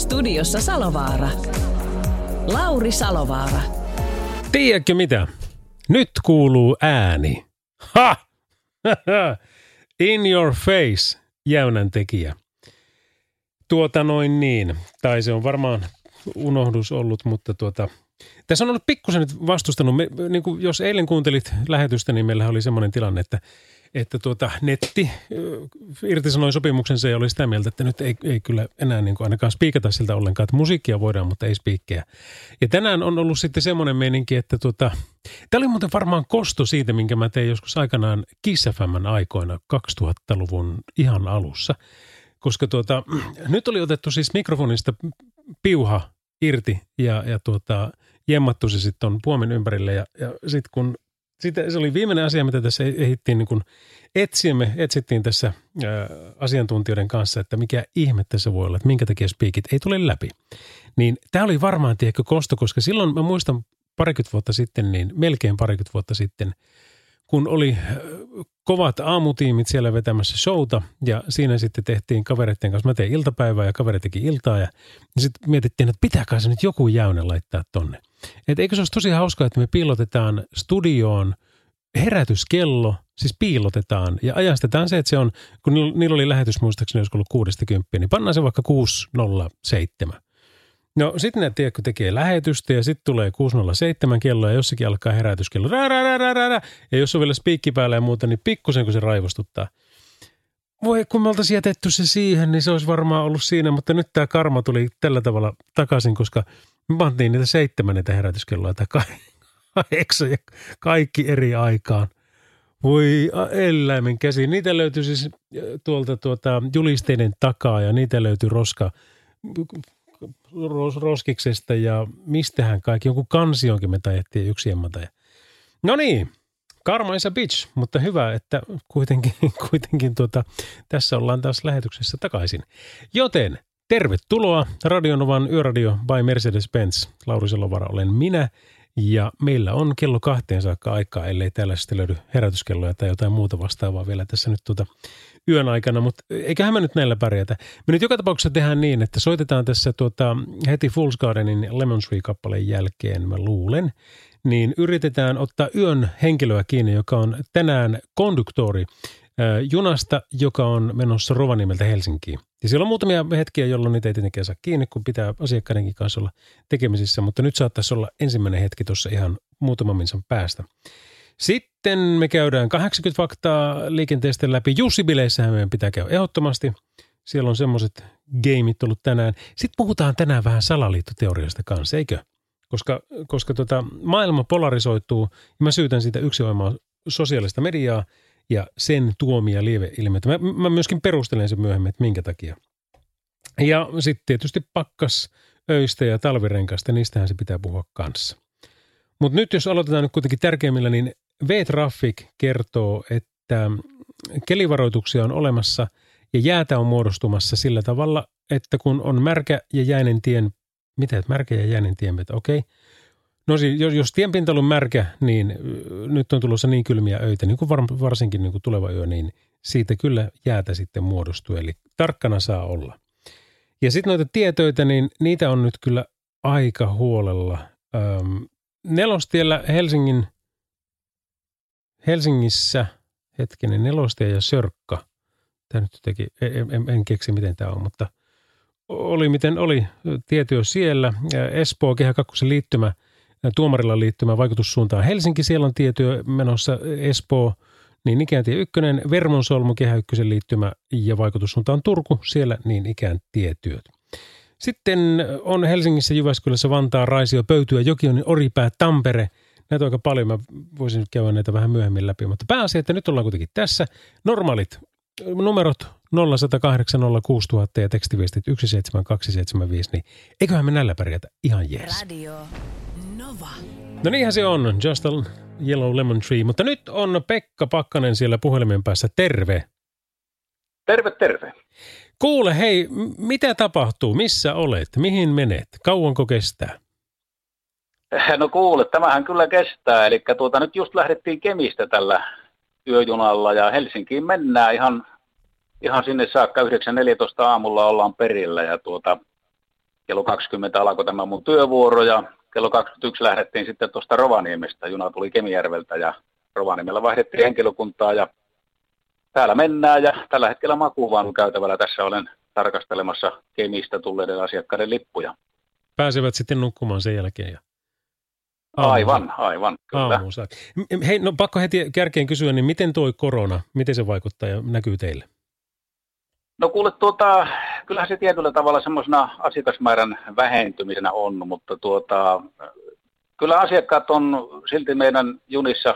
Studiossa Salovaara. Lauri Salovaara. Tiedätkö mitä? Nyt kuuluu ääni. Ha! In your face, jäynän tekijä. Tuota noin niin. Tai se on varmaan unohdus ollut, mutta tuota, tässä on ollut pikkusen nyt vastustanut. Me, niin kuin jos eilen kuuntelit lähetystä, niin meillä oli semmoinen tilanne, että että tuota, netti irtisanoi sopimuksensa ja oli sitä mieltä, että nyt ei, ei kyllä enää niin kuin ainakaan spiikata siltä ollenkaan, että musiikkia voidaan, mutta ei spiikkejä. Ja tänään on ollut sitten semmoinen meininki, että tuota, tämä oli muuten varmaan kosto siitä, minkä mä tein joskus aikanaan Kiss aikoina 2000-luvun ihan alussa. Koska tuota, nyt oli otettu siis mikrofonista piuha irti ja, ja tuota, jemmattu se sitten on puomin ympärille ja, ja sitten kun sitten se oli viimeinen asia, mitä tässä ehdittiin niin kuin etsiä. Me etsittiin tässä ää, asiantuntijoiden kanssa, että mikä ihme tässä voi olla, että minkä takia spiikit ei tule läpi. Niin tämä oli varmaan tiedätkö kosto, koska silloin mä muistan parikymmentä vuotta sitten, niin melkein parikymmentä vuotta sitten, kun oli kovat aamutiimit siellä vetämässä showta ja siinä sitten tehtiin kavereiden kanssa, mä tein iltapäivää ja kaveri teki iltaa ja, ja sitten mietittiin, että pitääkö se nyt joku jäynä laittaa tonne. Et eikö se olisi tosi hauskaa, että me piilotetaan studioon herätyskello, siis piilotetaan ja ajastetaan se, että se on, kun niillä oli lähetys muistaakseni, olisiko ollut 60, niin pannaan se vaikka 607. No sitten ne tiedätkö, tekee lähetystä ja sitten tulee 607 kello ja jossakin alkaa herätyskello. Rää, rää, rää, rää, rää. Ja jos on vielä spiikki päällä ja muuta, niin pikkusen kun se raivostuttaa. Voi, kun me oltaisiin jätetty se siihen, niin se olisi varmaan ollut siinä, mutta nyt tämä karma tuli tällä tavalla takaisin, koska me pantiin niitä seitsemän niitä herätyskelloja tai kahdeksan ja kaikki eri aikaan. Voi eläimen käsi. Niitä löytyy siis tuolta tuota, julisteiden takaa ja niitä löytyy roska ros, roskiksesta ja mistähän kaikki. Jonkun kansionkin me tajettiin yksi emmata. No niin, Karma is a bitch, mutta hyvä, että kuitenkin, kuitenkin tuota, tässä ollaan taas lähetyksessä takaisin. Joten tervetuloa Radionovan Yöradio by Mercedes-Benz. Lauri Selovara olen minä ja meillä on kello kahteen saakka aikaa, ellei täällä sitten löydy herätyskelloja tai jotain muuta vastaavaa vielä tässä nyt tuota yön aikana, mutta eiköhän me nyt näillä pärjätä. Me nyt joka tapauksessa tehdään niin, että soitetaan tässä tuota, heti Fool's Gardenin Lemon Tree-kappaleen jälkeen, mä luulen, niin yritetään ottaa yön henkilöä kiinni, joka on tänään konduktori junasta, joka on menossa Rovaniemeltä Helsinkiin. Ja siellä on muutamia hetkiä, jolloin niitä ei tietenkään saa kiinni, kun pitää asiakkaidenkin kanssa olla tekemisissä, mutta nyt saattaisi olla ensimmäinen hetki tuossa ihan muutaman minsan päästä. Sitten me käydään 80 faktaa liikenteestä läpi. Jussi-bileissähän meidän pitää käydä ehdottomasti. Siellä on semmoiset gameit ollut tänään. Sitten puhutaan tänään vähän salaliittoteoriasta kanssa, eikö? Koska, koska tota, maailma polarisoituu ja mä syytän siitä yksioimaa sosiaalista mediaa ja sen tuomia lieveilmiöitä. Mä, mä myöskin perustelen sen myöhemmin, että minkä takia. Ja sitten tietysti pakkas öistä ja talvirenkasta, niistähän se pitää puhua kanssa. Mutta nyt jos aloitetaan nyt kuitenkin tärkeimmillä, niin V-Traffic kertoo, että kelivaroituksia on olemassa ja jäätä on muodostumassa sillä tavalla, että kun on märkä ja jäinen tien, mitä märkä ja jäinen tienpito, okei. Okay. No siis, jos, jos tienpinta on märkä, niin nyt on tulossa niin kylmiä öitä, niin kuin varsinkin niin kuin tuleva yö, niin siitä kyllä jäätä sitten muodostuu, eli tarkkana saa olla. Ja sitten noita tietöitä, niin niitä on nyt kyllä aika huolella. Öm, nelostiellä Helsingin – Helsingissä, hetkinen, Nelostie ja Sörkka. Tämä nyt teki, en, en, en keksi miten tämä on, mutta oli miten oli. Tietyö siellä. Espoo, Kehä 2 liittymä, tuomarilla liittymä vaikutussuuntaan Helsinki. Siellä on tietyö menossa Espoo, niin ikään tie ykkönen, Vermonsolmu, Kehä 1 liittymä ja vaikutussuuntaan Turku. Siellä niin ikään tietyöt. Sitten on Helsingissä, Jyväskylässä, Vantaa, Raisio, Pöytyä, Jokion, Oripää, Tampere – Näitä on aika paljon, mä voisin käydä näitä vähän myöhemmin läpi, mutta pääasia, että nyt ollaan kuitenkin tässä. Normaalit numerot 0108 06000 ja tekstiviestit 17275, niin eiköhän me näillä pärjätä ihan jees. Radio Nova. No niinhän se on, Just a Yellow Lemon Tree. Mutta nyt on Pekka Pakkanen siellä puhelimen päässä. Terve. Terve, terve. Kuule, hei, m- mitä tapahtuu? Missä olet? Mihin menet? Kauanko kestää? No kuule, tämähän kyllä kestää. Eli tuota, nyt just lähdettiin Kemistä tällä yöjunalla ja Helsinkiin mennään ihan, ihan sinne saakka 9.14 aamulla ollaan perillä ja tuota, kello 20 alkoi tämä mun työvuoro ja kello 21 lähdettiin sitten tuosta Rovaniemestä. Juna tuli Kemijärveltä ja Rovaniemellä vaihdettiin henkilökuntaa ja täällä mennään ja tällä hetkellä makuuvaunun käytävällä tässä olen tarkastelemassa Kemistä tulleiden asiakkaiden lippuja. Pääsevät sitten nukkumaan sen jälkeen. Ja Aivan, aivan, kyllä. Hei, no pakko heti kärkeen kysyä, niin miten toi korona, miten se vaikuttaa ja näkyy teille? No kuule, tuota, kyllähän se tietyllä tavalla semmoisena asiakasmäärän vähentymisenä on, mutta tuota, kyllä asiakkaat on silti meidän junissa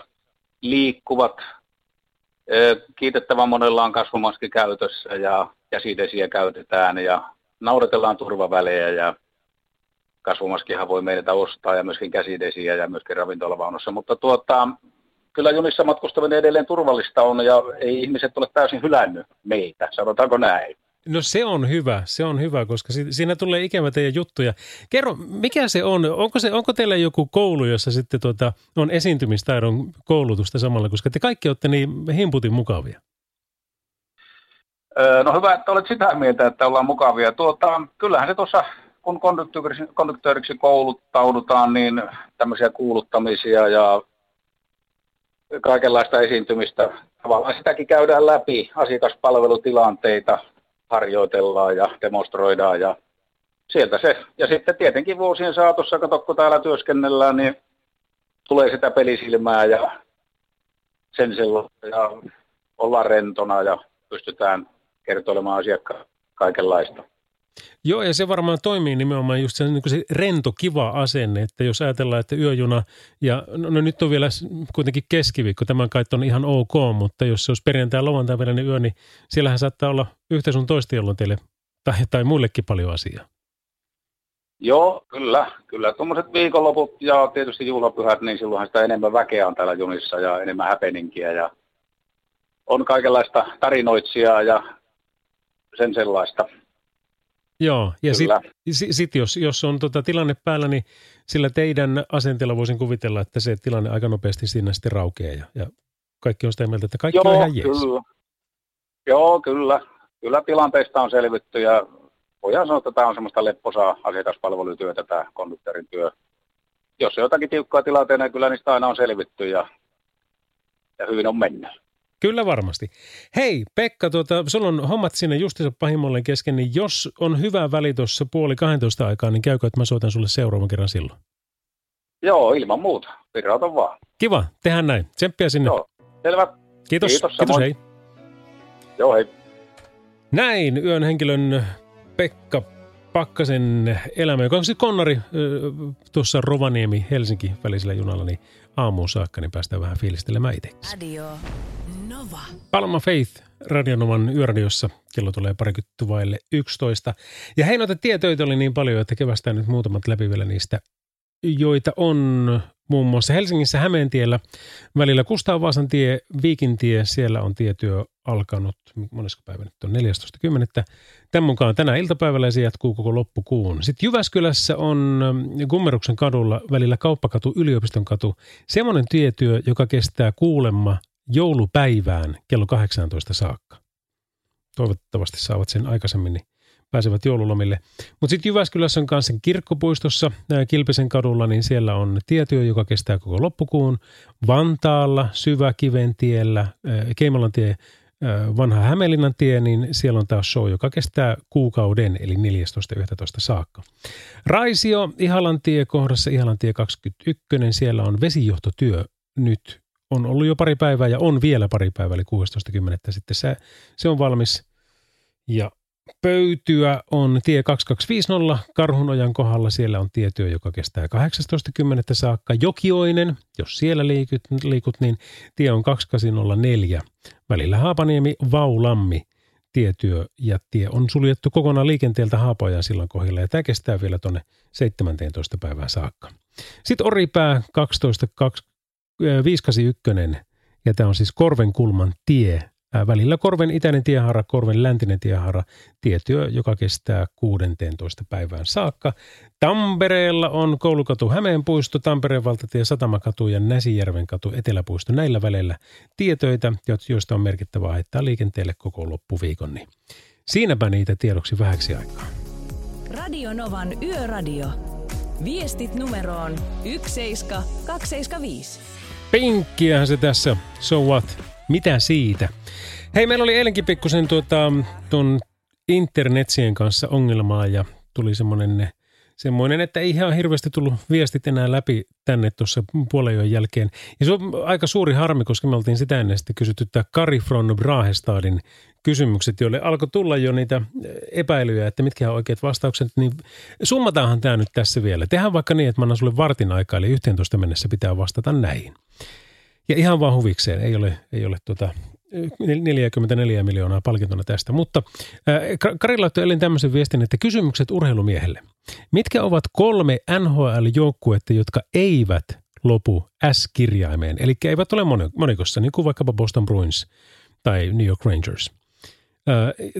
liikkuvat. Kiitettävän monella on kasvomaski käytössä ja käsidesiä käytetään ja nauratellaan turvavälejä ja kasvomaskihan voi meiltä ostaa ja myöskin käsidesiä ja myöskin ravintolavaunussa, mutta tuota, kyllä junissa matkustaminen edelleen turvallista on ja ei ihmiset ole täysin hylännyt meitä, sanotaanko näin. No se on hyvä, se on hyvä, koska si- siinä tulee ikävä teidän juttuja. Kerro, mikä se on? Onko, se, onko teillä joku koulu, jossa sitten tuota, on esiintymistaidon koulutusta samalla, koska te kaikki olette niin himputin mukavia? Öö, No hyvä, että olet sitä mieltä, että ollaan mukavia. Tuota, kyllähän se tuossa, kun konduktööriksi, konduktööriksi kouluttaudutaan, niin tämmöisiä kuuluttamisia ja kaikenlaista esiintymistä. Tavallaan sitäkin käydään läpi, asiakaspalvelutilanteita harjoitellaan ja demonstroidaan ja sieltä se. Ja sitten tietenkin vuosien saatossa, kato kun täällä työskennellään, niin tulee sitä pelisilmää ja sen ja ollaan rentona ja pystytään kertoilemaan asiakkaan kaikenlaista. Joo, ja se varmaan toimii nimenomaan just se, niin se rento, kiva asenne, että jos ajatellaan, että yöjuna, ja no, no nyt on vielä kuitenkin keskiviikko, tämän kai on ihan ok, mutta jos se olisi perjantai ja lauantai välinen yö, niin siellähän saattaa olla yhtä sun toista, jolloin teille tai, tai muillekin paljon asiaa. Joo, kyllä. Kyllä tuommoiset viikonloput ja tietysti juhlapyhät, niin silloinhan sitä enemmän väkeä on täällä junissa ja enemmän häpeninkiä ja on kaikenlaista tarinoitsijaa ja sen sellaista. Joo, ja sitten sit, sit jos, jos on tota tilanne päällä, niin sillä teidän asenteella voisin kuvitella, että se tilanne aika nopeasti siinä sitten raukeaa ja, ja kaikki on sitä mieltä, että kaikki on Joo, ihan jees. kyllä. Joo, kyllä. Kyllä tilanteista on selvitty ja voidaan sanoa, että tämä on semmoista lepposaa asiakaspalvelutyötä, tämä konduktorin työ. Jos on jotakin tiukkaa tilanteena, kyllä niistä aina on selvitty ja, ja hyvin on mennyt. Kyllä varmasti. Hei Pekka, tuota, sulla on hommat sinne justiinsa pahimmoilleen kesken, niin jos on hyvä väli tuossa puoli 12 aikaa, niin käykö, että mä soitan sulle seuraavan kerran silloin. Joo, ilman muuta. Virrauta vaan. Kiva, tehdään näin. Tsemppiä sinne. Joo, selvä. kiitos, kiitos, kiitos hei. Joo, hei. Näin yön henkilön Pekka Pakkasen elämä, joka on sitten konnari tuossa Rovaniemi-Helsinki välisellä junalla, niin aamuun saakka, niin päästään vähän fiilistelemään itse. Radio Nova. Palma Faith Radionoman yöradiossa. Kello tulee parikymmentä vaille 11. Ja hei, noita tietöitä oli niin paljon, että kevästään nyt muutamat läpi vielä niistä, joita on muun muassa Helsingissä Hämeentiellä välillä Kustaa Vaasan tie, Viikintie, siellä on tietyö alkanut, monesko päivä nyt on 14.10. Tämän mukaan tänä iltapäivällä se jatkuu koko loppukuun. Sitten Jyväskylässä on ähm, Gummeruksen kadulla välillä Kauppakatu, Yliopiston katu, semmoinen tietyö, joka kestää kuulemma joulupäivään kello 18 saakka. Toivottavasti saavat sen aikaisemmin, niin pääsevät joululomille. Mutta sitten Jyväskylässä on kanssa kirkkopuistossa Kilpisen kadulla, niin siellä on tietyö, joka kestää koko loppukuun. Vantaalla, Syväkiventiellä, Keimolan tie, vanha Hämeenlinnan tie, niin siellä on taas show, joka kestää kuukauden, eli 14.11 saakka. Raisio, Ihalantie kohdassa, Ihalantie 21, siellä on vesijohtotyö nyt on ollut jo pari päivää ja on vielä pari päivää, eli 16.10. sitten se, se on valmis. Ja pöytyä on tie 2250 Karhunojan kohdalla. Siellä on tietyö, joka kestää 18.10. saakka. Jokioinen, jos siellä liikut, liikut, niin tie on 2804. Välillä Haapaniemi, Vaulammi tietyö ja tie on suljettu kokonaan liikenteeltä Haapojan sillan kohdilla ja tämä kestää vielä tuonne 17. päivään saakka. Sitten Oripää 12, 581 ja tämä on siis Korvenkulman tie välillä Korven itäinen tiehara, Korven läntinen tiehara, tietyö, joka kestää 16 päivään saakka. Tampereella on koulukatu Hämeenpuisto, Tampereen valtatie Satamakatu ja Näsijärven katu Eteläpuisto. Näillä väleillä tietöitä, joista on merkittävää haittaa liikenteelle koko loppuviikon. Niin siinäpä niitä tiedoksi vähäksi aikaa. Radio Novan Yöradio. Viestit numeroon 17275. Pinkkiähän se tässä, so what, mitä siitä? Hei, meillä oli eilenkin pikkusen tuota, tuon internetsien kanssa ongelmaa ja tuli semmoinen, semmoinen, että ei ihan hirveästi tullut viestit enää läpi tänne tuossa puolen jälkeen. Ja se on aika suuri harmi, koska me oltiin sitä ennen sitten kysytty tämä Kari von Brahestadin kysymykset, joille alkoi tulla jo niitä epäilyjä, että mitkä on oikeat vastaukset, niin summataanhan tämä nyt tässä vielä. Tehdään vaikka niin, että mä annan sulle vartin aikaa, eli 11 mennessä pitää vastata näihin. Ja ihan vaan huvikseen, ei ole, ei ole tuota 44 miljoonaa palkintona tästä. Mutta äh, Kari laittoi eilen tämmöisen viestin, että kysymykset urheilumiehelle. Mitkä ovat kolme NHL-joukkuetta, jotka eivät lopu S-kirjaimeen, eli eivät ole monikossa, niin kuin vaikkapa Boston Bruins tai New York Rangers.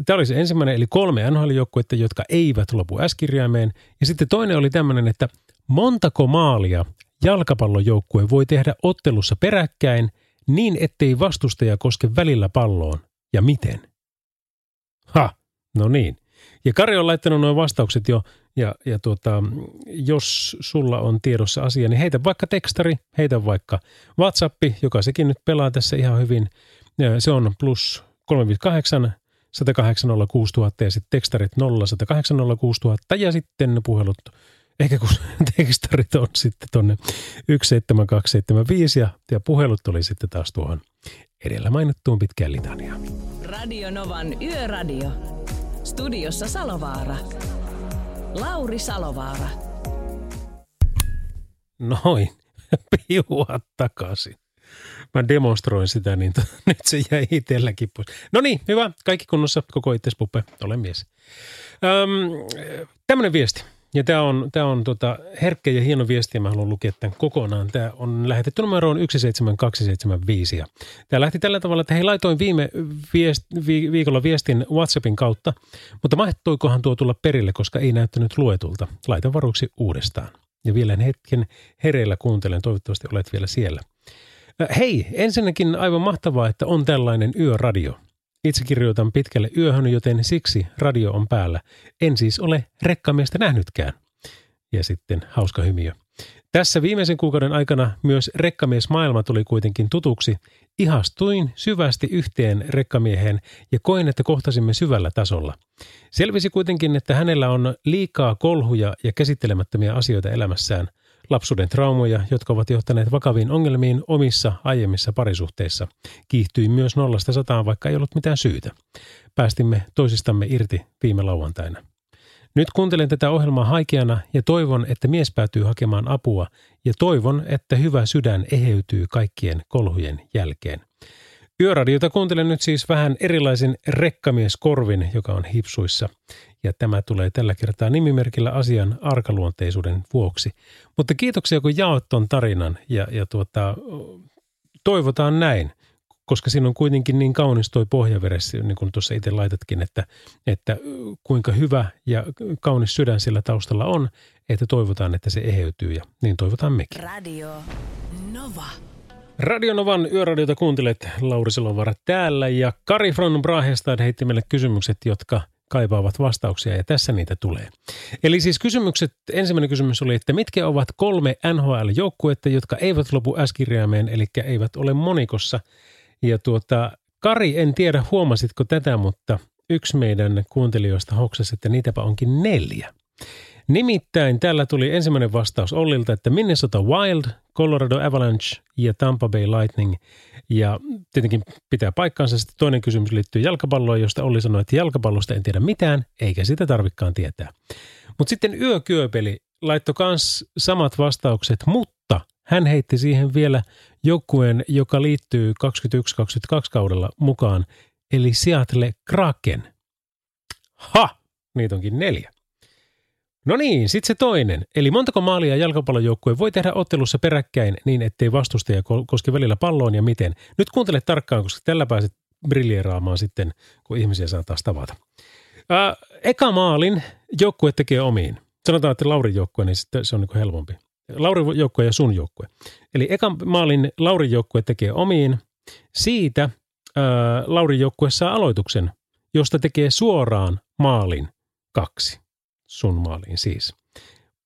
Tämä oli se ensimmäinen, eli kolme NHL-joukkuetta, jotka eivät lopu S-kirjaimeen. Ja sitten toinen oli tämmöinen, että montako maalia jalkapallojoukkue voi tehdä ottelussa peräkkäin – niin, ettei vastustaja koske välillä palloon. Ja miten? Ha, no niin. Ja Kari on laittanut nuo vastaukset jo, ja, ja tuota, jos sulla on tiedossa asia, niin heitä vaikka tekstari, heitä vaikka WhatsAppi, joka sekin nyt pelaa tässä ihan hyvin. Se on plus 358 108 6000 ja sitten tekstarit 0 108 6000 ja sitten puhelut Ehkä kun tekstarit on sitten tuonne 17275 ja, ja puhelut tuli sitten taas tuohon edellä mainittuun pitkään litaniaan. Radio Novan Yöradio. Studiossa Salovaara. Lauri Salovaara. Noin, piuat takaisin. Mä demonstroin sitä, niin to, nyt se jäi itselläkin pois. No niin, hyvä. Kaikki kunnossa, koko itses puppe, olen mies. Öm, tämmönen viesti. Ja tämä on, tämä on tota herkkä ja hieno viesti, ja mä haluan lukea tämän kokonaan. Tämä on lähetetty numeroon 17275. Ja tämä lähti tällä tavalla, että hei, laitoin viime viest, vi, viikolla viestin WhatsAppin kautta, mutta mahtoikohan tuo tulla perille, koska ei näyttänyt luetulta. Laitan varuksi uudestaan. Ja vielä hetken hereillä kuuntelen, toivottavasti olet vielä siellä. Hei, ensinnäkin aivan mahtavaa, että on tällainen yöradio. Itse kirjoitan pitkälle yöhön, joten siksi radio on päällä. En siis ole rekkamiestä nähnytkään. Ja sitten hauska hymiö. Tässä viimeisen kuukauden aikana myös rekkamiesmaailma tuli kuitenkin tutuksi. Ihastuin syvästi yhteen rekkamieheen ja koin, että kohtasimme syvällä tasolla. Selvisi kuitenkin, että hänellä on liikaa kolhuja ja käsittelemättömiä asioita elämässään – Lapsuuden traumoja, jotka ovat johtaneet vakaviin ongelmiin omissa aiemmissa parisuhteissa, kiihtyi myös nollasta sataan, vaikka ei ollut mitään syytä. Päästimme toisistamme irti viime lauantaina. Nyt kuuntelen tätä ohjelmaa haikeana ja toivon, että mies päätyy hakemaan apua ja toivon, että hyvä sydän eheytyy kaikkien kolhujen jälkeen. Yöradiota kuuntelen nyt siis vähän erilaisin rekkamies Korvin, joka on hipsuissa. Ja tämä tulee tällä kertaa nimimerkillä asian arkaluonteisuuden vuoksi. Mutta kiitoksia, kun jaot ton tarinan ja, ja tuota, toivotaan näin, koska siinä on kuitenkin niin kaunis toi pohjaveres, niin kuin tuossa itse laitatkin, että, että kuinka hyvä ja kaunis sydän sillä taustalla on, että toivotaan, että se eheytyy ja niin toivotaan mekin. Radio Nova. Radionovan yöradiota kuuntelet Lauri Selovara täällä ja Kari von Brahestad heitti meille kysymykset, jotka kaipaavat vastauksia ja tässä niitä tulee. Eli siis kysymykset, ensimmäinen kysymys oli, että mitkä ovat kolme NHL-joukkuetta, jotka eivät lopu S-kirjaimeen, eli eivät ole monikossa. Ja tuota, Kari, en tiedä huomasitko tätä, mutta yksi meidän kuuntelijoista hoksasi, että niitäpä onkin neljä. Nimittäin täällä tuli ensimmäinen vastaus Ollilta, että Minnesota Wild, Colorado Avalanche ja Tampa Bay Lightning. Ja tietenkin pitää paikkaansa. Sitten toinen kysymys liittyy jalkapalloon, josta Olli sanoi, että jalkapallosta en tiedä mitään, eikä sitä tarvikaan tietää. Mutta sitten Yökyöpeli laittoi myös samat vastaukset, mutta hän heitti siihen vielä joukkueen, joka liittyy 21-22 kaudella mukaan, eli Seattle Kraken. Ha! Niitä onkin neljä. No niin, sitten se toinen. Eli montako maalia jalkapallojoukkue voi tehdä ottelussa peräkkäin niin, ettei vastustaja koske välillä palloon ja miten? Nyt kuuntele tarkkaan, koska tällä pääset briljeeraamaan sitten, kun ihmisiä saa taas tavata. Ää, eka maalin joukkue tekee omiin. Sanotaan, että Laurin joukkue, niin sitten se on niin helpompi. Laurin joukkue ja sun joukkue. Eli eka maalin Laurin joukkue tekee omiin. Siitä ää, Laurin joukkue saa aloituksen, josta tekee suoraan maalin kaksi. Sun maaliin siis.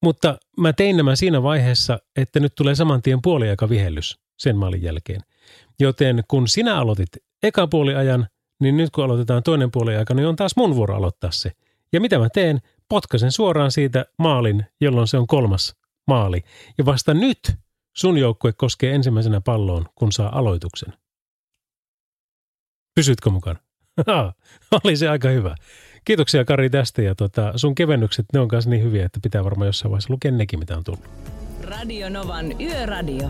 Mutta mä tein nämä siinä vaiheessa, että nyt tulee saman tien puoliaika vihellys sen maalin jälkeen. Joten kun sinä aloitit eka puoliajan, niin nyt kun aloitetaan toinen puoliaika, niin on taas mun vuoro aloittaa se. Ja mitä mä teen? Potkasen suoraan siitä maalin, jolloin se on kolmas maali. Ja vasta nyt sun joukkue koskee ensimmäisenä palloon, kun saa aloituksen. Pysytkö mukaan? Oli se aika hyvä. Kiitoksia Kari tästä ja tota, sun kevennykset, ne on kanssa niin hyviä, että pitää varmaan jossain vaiheessa lukea nekin, mitä on tullut. Radio Novan Yöradio.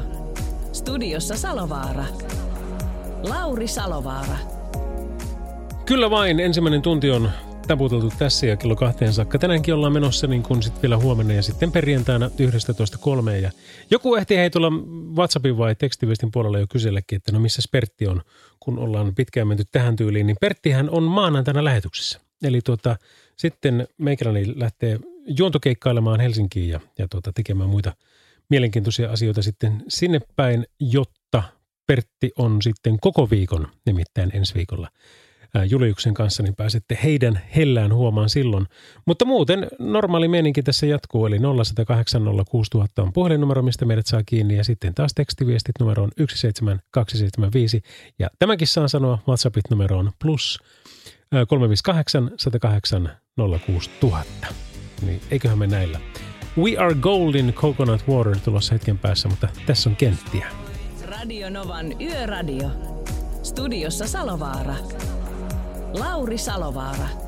Studiossa Salovaara. Lauri Salovaara. Kyllä vain, ensimmäinen tunti on taputeltu tässä ja kello kahteen saakka. Tänäänkin ollaan menossa niin kuin sitten vielä huomenna ja sitten perjantaina 11.3. Ja joku ehti hei tulla WhatsAppin vai tekstiviestin puolella jo kysellekin, että no missä Pertti on, kun ollaan pitkään menty tähän tyyliin. Niin Perttihän on maanantaina lähetyksessä. Eli tuota, sitten meikäläni lähtee juontokeikkailemaan Helsinkiin ja, ja tuota, tekemään muita mielenkiintoisia asioita sitten sinne päin, jotta Pertti on sitten koko viikon, nimittäin ensi viikolla Juliuksen kanssa, niin pääsette heidän hellään huomaan silloin. Mutta muuten normaali meininki tässä jatkuu, eli 0108 06000 on puhelinnumero, mistä meidät saa kiinni, ja sitten taas tekstiviestit numeroon 17275. Ja tämäkin saan sanoa WhatsAppit numeroon plus 358 108 06000. Niin eiköhän me näillä. We are golden coconut water tulossa hetken päässä, mutta tässä on kenttiä. Radio Novan Yöradio. Studiossa Salovaara. Lauri Salovaara.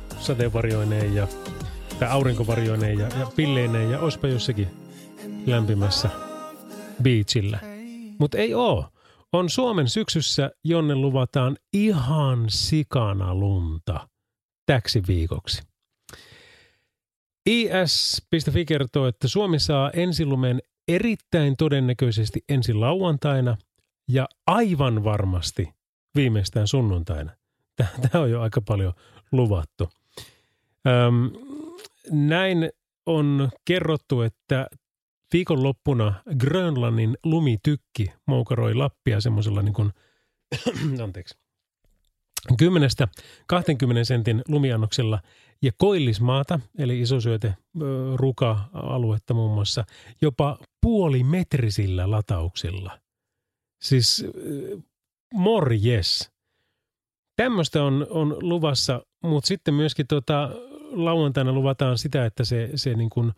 sateenvarjoineen ja, tai aurinkovarjoineen ja, ja pilleineen ja olisipa jossakin lämpimässä beachillä. Mutta ei oo. On Suomen syksyssä, jonne luvataan ihan sikana lunta täksi viikoksi. IS.fi kertoo, että Suomi saa ensilumen erittäin todennäköisesti ensi lauantaina ja aivan varmasti viimeistään sunnuntaina. Tämä on jo aika paljon luvattu. Öm, näin on kerrottu, että viikonloppuna Grönlannin lumitykki moukaroi Lappia semmoisella niin kuin, anteeksi, 10-20 sentin lumiannoksella ja koillismaata, eli isosyöte ruka-aluetta muun muassa, jopa puolimetrisillä latauksilla. Siis morjes. Tämmöistä on, on luvassa, mutta sitten myöskin tota, lauantaina luvataan sitä, että se, se niin kuin,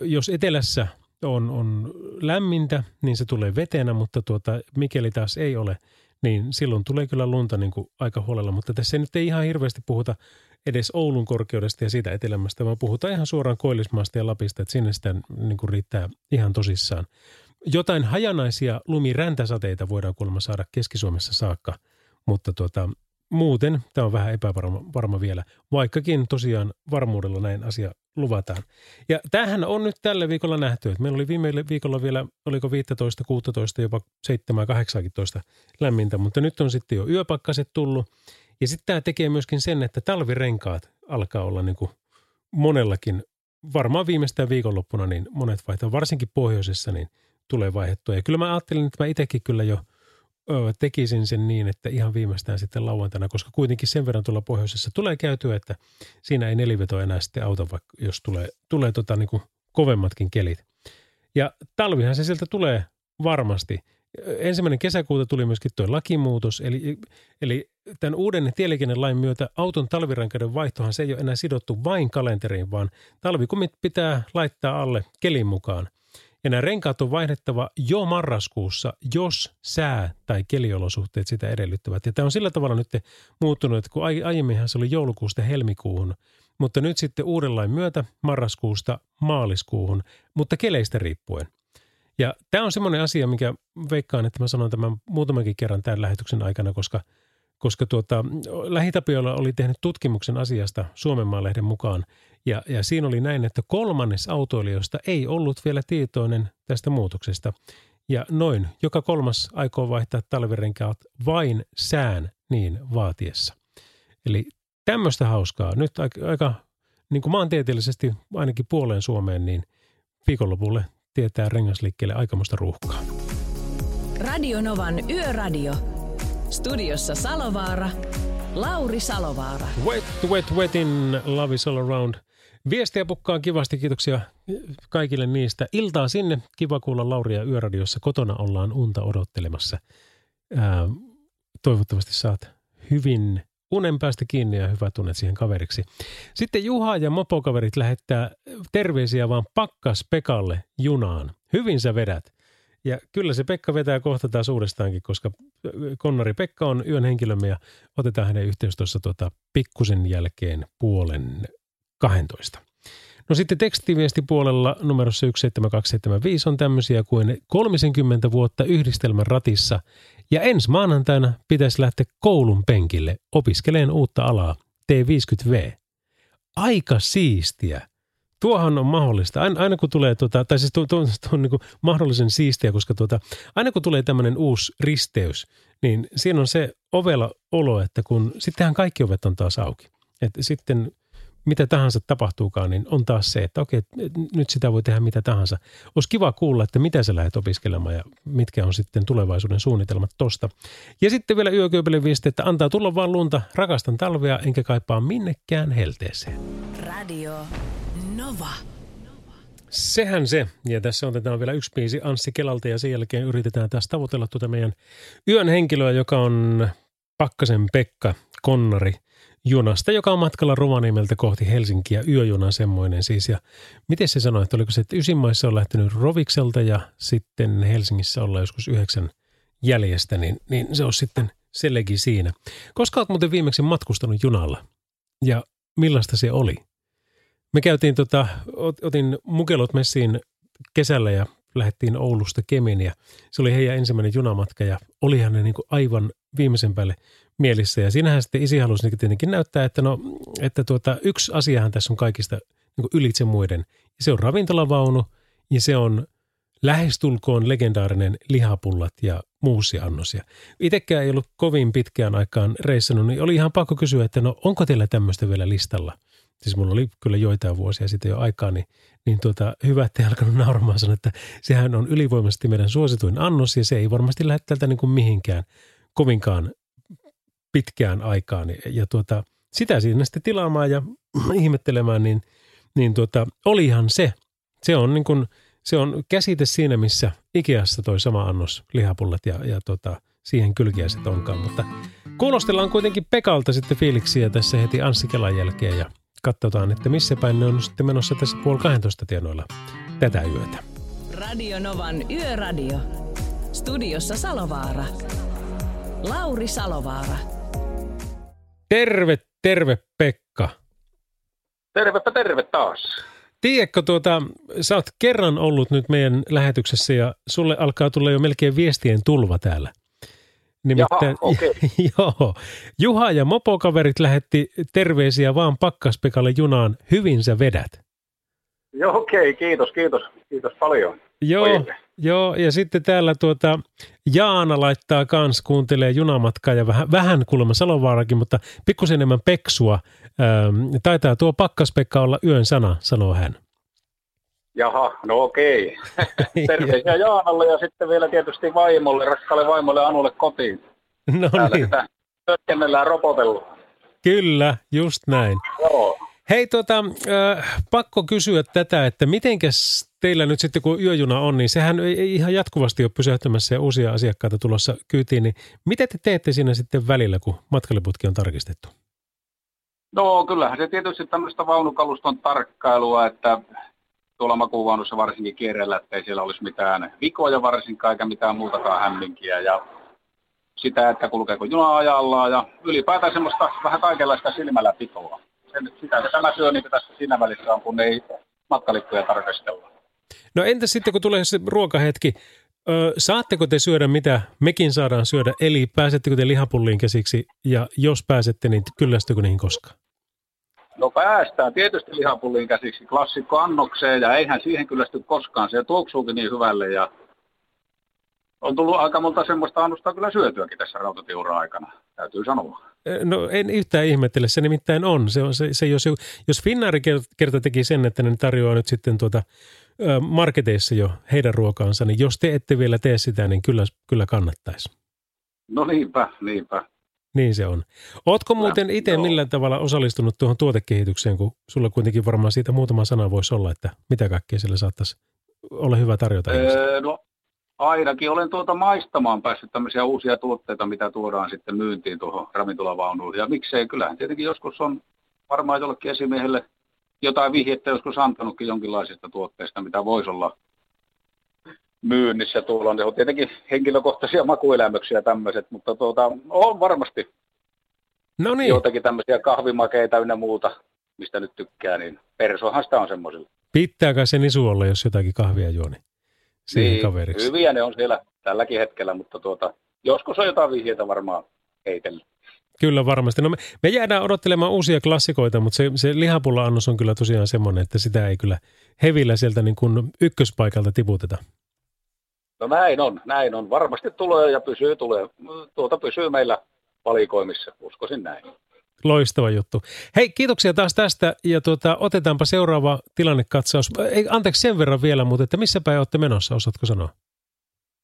jos etelässä on, on lämmintä, niin se tulee vetenä, mutta tuota, mikäli taas ei ole, niin silloin tulee kyllä lunta niin kuin aika huolella. Mutta tässä nyt ei ihan hirveästi puhuta edes Oulun korkeudesta ja siitä etelämästä, vaan puhutaan ihan suoraan Koillismaasta ja Lapista, että sinne sitä niin kuin riittää ihan tosissaan. Jotain hajanaisia lumiräntäsateita voidaan kuulemma saada Keski-Suomessa saakka, mutta tuota, muuten tämä on vähän epävarma varma vielä, vaikkakin tosiaan varmuudella näin asia luvataan. Ja tämähän on nyt tällä viikolla nähty, että meillä oli viime viikolla vielä, oliko 15, 16, jopa 7, 18 lämmintä, mutta nyt on sitten jo yöpakkaset tullut. Ja sitten tämä tekee myöskin sen, että talvirenkaat alkaa olla niin kuin monellakin, varmaan viimeistään viikonloppuna, niin monet vaihtaa, varsinkin pohjoisessa, niin tulee vaihdettua. Ja kyllä mä ajattelin, että mä itsekin kyllä jo – tekisin sen niin, että ihan viimeistään sitten lauantaina, koska kuitenkin sen verran tuolla pohjoisessa tulee käytyä, että siinä ei neliveto enää sitten auta, vaikka jos tulee, tulee tota niin kuin kovemmatkin kelit. Ja talvihan se sieltä tulee varmasti. ensimmäinen kesäkuuta tuli myöskin tuo lakimuutos, eli, eli tämän uuden tieliikennelain myötä auton talvirankaiden vaihtohan se ei ole enää sidottu vain kalenteriin, vaan talvikumit pitää laittaa alle kelin mukaan. Ja nämä renkaat on vaihdettava jo marraskuussa, jos sää tai keliolosuhteet sitä edellyttävät. Ja tämä on sillä tavalla nyt muuttunut, että kun aiemminhan se oli joulukuusta helmikuuhun, mutta nyt sitten uuden lain myötä marraskuusta maaliskuuhun, mutta keleistä riippuen. Ja tämä on semmoinen asia, mikä veikkaan, että mä sanon tämän muutamankin kerran tämän lähetyksen aikana, koska, koska tuota, Lähitapiolla oli tehnyt tutkimuksen asiasta Suomen lehden mukaan. Ja, ja siinä oli näin, että kolmannes autoilijoista ei ollut vielä tietoinen tästä muutoksesta. Ja noin joka kolmas aikoo vaihtaa talvirenkaat vain sään niin vaatiessa. Eli tämmöistä hauskaa. Nyt aika, aika niin kuin maantieteellisesti ainakin puoleen Suomeen, niin viikonlopulle tietää rengasliikkeelle aikamoista ruuhkaa. Radio Novan Yöradio. Studiossa Salovaara. Lauri Salovaara. Wet, wet, wetin, love is all around. Viestiä pukkaa kivasti, kiitoksia kaikille niistä. Iltaa sinne, kiva kuulla Lauria Yöradiossa. Kotona ollaan unta odottelemassa. Ää, toivottavasti saat hyvin unen päästä kiinni ja hyvä tunnet siihen kaveriksi. Sitten Juha ja mopokaverit lähettää terveisiä vaan pakkas Pekalle junaan. Hyvin sä vedät. Ja kyllä se Pekka vetää kohta taas uudestaankin, koska Konnari Pekka on yön henkilömme ja otetaan hänen yhteys tuossa tuota pikkusen jälkeen puolen 12. No sitten tekstiviestipuolella numerossa 17275 on tämmöisiä kuin 30 vuotta yhdistelmän ratissa ja ensi maanantaina pitäisi lähteä koulun penkille opiskeleen uutta alaa T50V. Aika siistiä. Tuohan on mahdollista. Aina, aina kun tulee, tuota, tai siis tuo, tuo, tuo on niin mahdollisen siistiä, koska tuota, aina kun tulee tämmöinen uusi risteys, niin siinä on se ovela olo, että kun sittenhän kaikki ovet on taas auki. Et sitten mitä tahansa tapahtuukaan, niin on taas se, että okei, nyt sitä voi tehdä mitä tahansa. Olisi kiva kuulla, että mitä sä lähdet opiskelemaan ja mitkä on sitten tulevaisuuden suunnitelmat tosta. Ja sitten vielä yökööpelen viesti, että antaa tulla vaan lunta, rakastan talvea enkä kaipaa minnekään helteeseen. Radio Nova. Sehän se. Ja tässä otetaan vielä yksi biisi Anssi Kelalta ja sen jälkeen yritetään taas tavoitella tuota meidän yön henkilöä, joka on Pakkasen Pekka Konnari – junasta, joka on matkalla Rovaniemeltä kohti Helsinkiä, yöjuna semmoinen siis. Ja miten se sanoi, että oliko se, että Ysimaissa on lähtenyt Rovikselta ja sitten Helsingissä ollaan joskus yhdeksän jäljestä, niin, niin se on sitten sellekin siinä. Koska olet muuten viimeksi matkustanut junalla ja millaista se oli? Me käytiin, tota, otin mukelot messiin kesällä ja lähdettiin Oulusta Kemiin ja se oli heidän ensimmäinen junamatka ja olihan ne niin kuin aivan viimeisen päälle mielissä. Ja siinähän sitten isi halusi tietenkin näyttää, että, no, että tuota, yksi asiahan tässä on kaikista niin kuin ylitse muiden. Ja se on ravintolavaunu ja se on lähestulkoon legendaarinen lihapullat ja muusiannos. itsekään ei ollut kovin pitkään aikaan reissannut, niin oli ihan pakko kysyä, että no onko teillä tämmöistä vielä listalla? Siis mulla oli kyllä joitain vuosia sitten jo aikaa, niin, niin tuota, hyvä, että ei alkanut nauramaan sanoa, että sehän on ylivoimaisesti meidän suosituin annos ja se ei varmasti lähde tältä niin kuin mihinkään kovinkaan pitkään aikaan. Ja tuota, sitä siinä sitten tilaamaan ja ihmettelemään, niin, niin tuota, olihan se. Se on, niin kuin, se on käsite siinä, missä Ikeassa toi sama annos lihapullat ja, ja tuota, siihen kylkiäiset onkaan. Mutta kuulostellaan kuitenkin Pekalta sitten fiiliksiä tässä heti Anssi Kelan jälkeen ja katsotaan, että missä päin ne on sitten menossa tässä puoli 12 tienoilla tätä yötä. Radio Novan Yöradio. Studiossa Salovaara. Lauri Salovaara. Terve, terve Pekka. Tervepä terve taas. Tiedätkö, tuota, sä oot kerran ollut nyt meidän lähetyksessä ja sulle alkaa tulla jo melkein viestien tulva täällä. Nimittäin, Jaha, okay. joo, Juha ja mopokaverit lähetti terveisiä vaan Pakkaspekalle junaan. Hyvin sä vedät. Joo, okei, okay, kiitos, kiitos, kiitos paljon. Joo, joo, ja sitten täällä tuota, Jaana laittaa kans, kuuntelee junamatkaa ja vähän, vähän kuulemma Salovaarakin, mutta pikkusen enemmän peksua. Ähm, taitaa tuo pakkaspekka olla yön sana, sanoo hän. Jaha, no okei. Terveisiä Jaanalle ja sitten vielä tietysti vaimolle, rakkaalle vaimolle Anulle kotiin. No Täällä niin. Sitä ropotellut. Kyllä, just näin. Joo. Hei, tota, äh, pakko kysyä tätä, että mitenkäs teillä nyt sitten kun yöjuna on, niin sehän ei, ei ihan jatkuvasti ole pysähtymässä ja uusia asiakkaita tulossa kyytiin, niin mitä te teette siinä sitten välillä, kun matkaliputki on tarkistettu? No kyllähän se tietysti tämmöistä vaunukaluston tarkkailua, että tuolla makuuvaunussa varsinkin kierrellä, että ei siellä olisi mitään vikoja varsinkaan eikä mitään muutakaan hämminkiä. Ja sitä, että kulkeeko juna ajallaan ja ylipäätään semmoista vähän kaikenlaista silmällä pitoa. Sen, sitä tämä syö niin tässä siinä välissä on, kun ei matkalippuja tarkastella. No entä sitten, kun tulee se ruokahetki, ö, saatteko te syödä mitä mekin saadaan syödä, eli pääsettekö te lihapulliin käsiksi, ja jos pääsette, niin kyllästykö niihin koskaan? No päästään tietysti lihapulliin käsiksi klassikko annokseen, ja eihän siihen kyllästy koskaan. Se tuoksuukin niin hyvälle, ja on tullut aika monta semmoista annosta kyllä syötyäkin tässä rautatiura aikana, täytyy sanoa. No en yhtään ihmettele, se nimittäin on. Se, on, se, se jos, jos Finnaari kerta teki sen, että ne tarjoaa nyt sitten tuota, marketeissa jo heidän ruokaansa, niin jos te ette vielä tee sitä, niin kyllä, kyllä kannattaisi. No niinpä, niinpä. Niin se on. Ootko muuten itse millään tavalla osallistunut tuohon tuotekehitykseen, kun sulla kuitenkin varmaan siitä muutama sana voisi olla, että mitä kaikkea sillä saattaisi olla hyvä tarjota? Öö, no ainakin olen tuota maistamaan päässyt tämmöisiä uusia tuotteita, mitä tuodaan sitten myyntiin tuohon ravintolavaunuun. Ja miksei, kyllähän tietenkin joskus on varmaan jollekin esimiehelle jotain vihjettä joskus antanutkin jonkinlaisista tuotteista, mitä voisi olla myynnissä. Tuolla on tietenkin henkilökohtaisia makuelämyksiä tämmöiset, mutta tuota, on varmasti no niin. joitakin tämmöisiä kahvimakeita ynnä muuta, mistä nyt tykkää, niin persohan sitä on semmoisilla. Pitääkö se nisu olla, jos jotakin kahvia juo, niin siihen niin, kaveriksi. Hyviä ne on siellä tälläkin hetkellä, mutta tuota, joskus on jotain vihjeitä varmaan heitellä. Kyllä varmasti. No me, me jäädään odottelemaan uusia klassikoita, mutta se, se lihapulla-annos on kyllä tosiaan semmoinen, että sitä ei kyllä hevillä sieltä niin kuin ykköspaikalta tiputeta. No näin on, näin on. Varmasti tulee ja pysyy, tulee. Tuota pysyy meillä valikoimissa, uskoisin näin. Loistava juttu. Hei, kiitoksia taas tästä ja tuota, otetaanpa seuraava tilannekatsaus. Ei, anteeksi sen verran vielä, mutta että missä päin olette menossa, osaatko sanoa?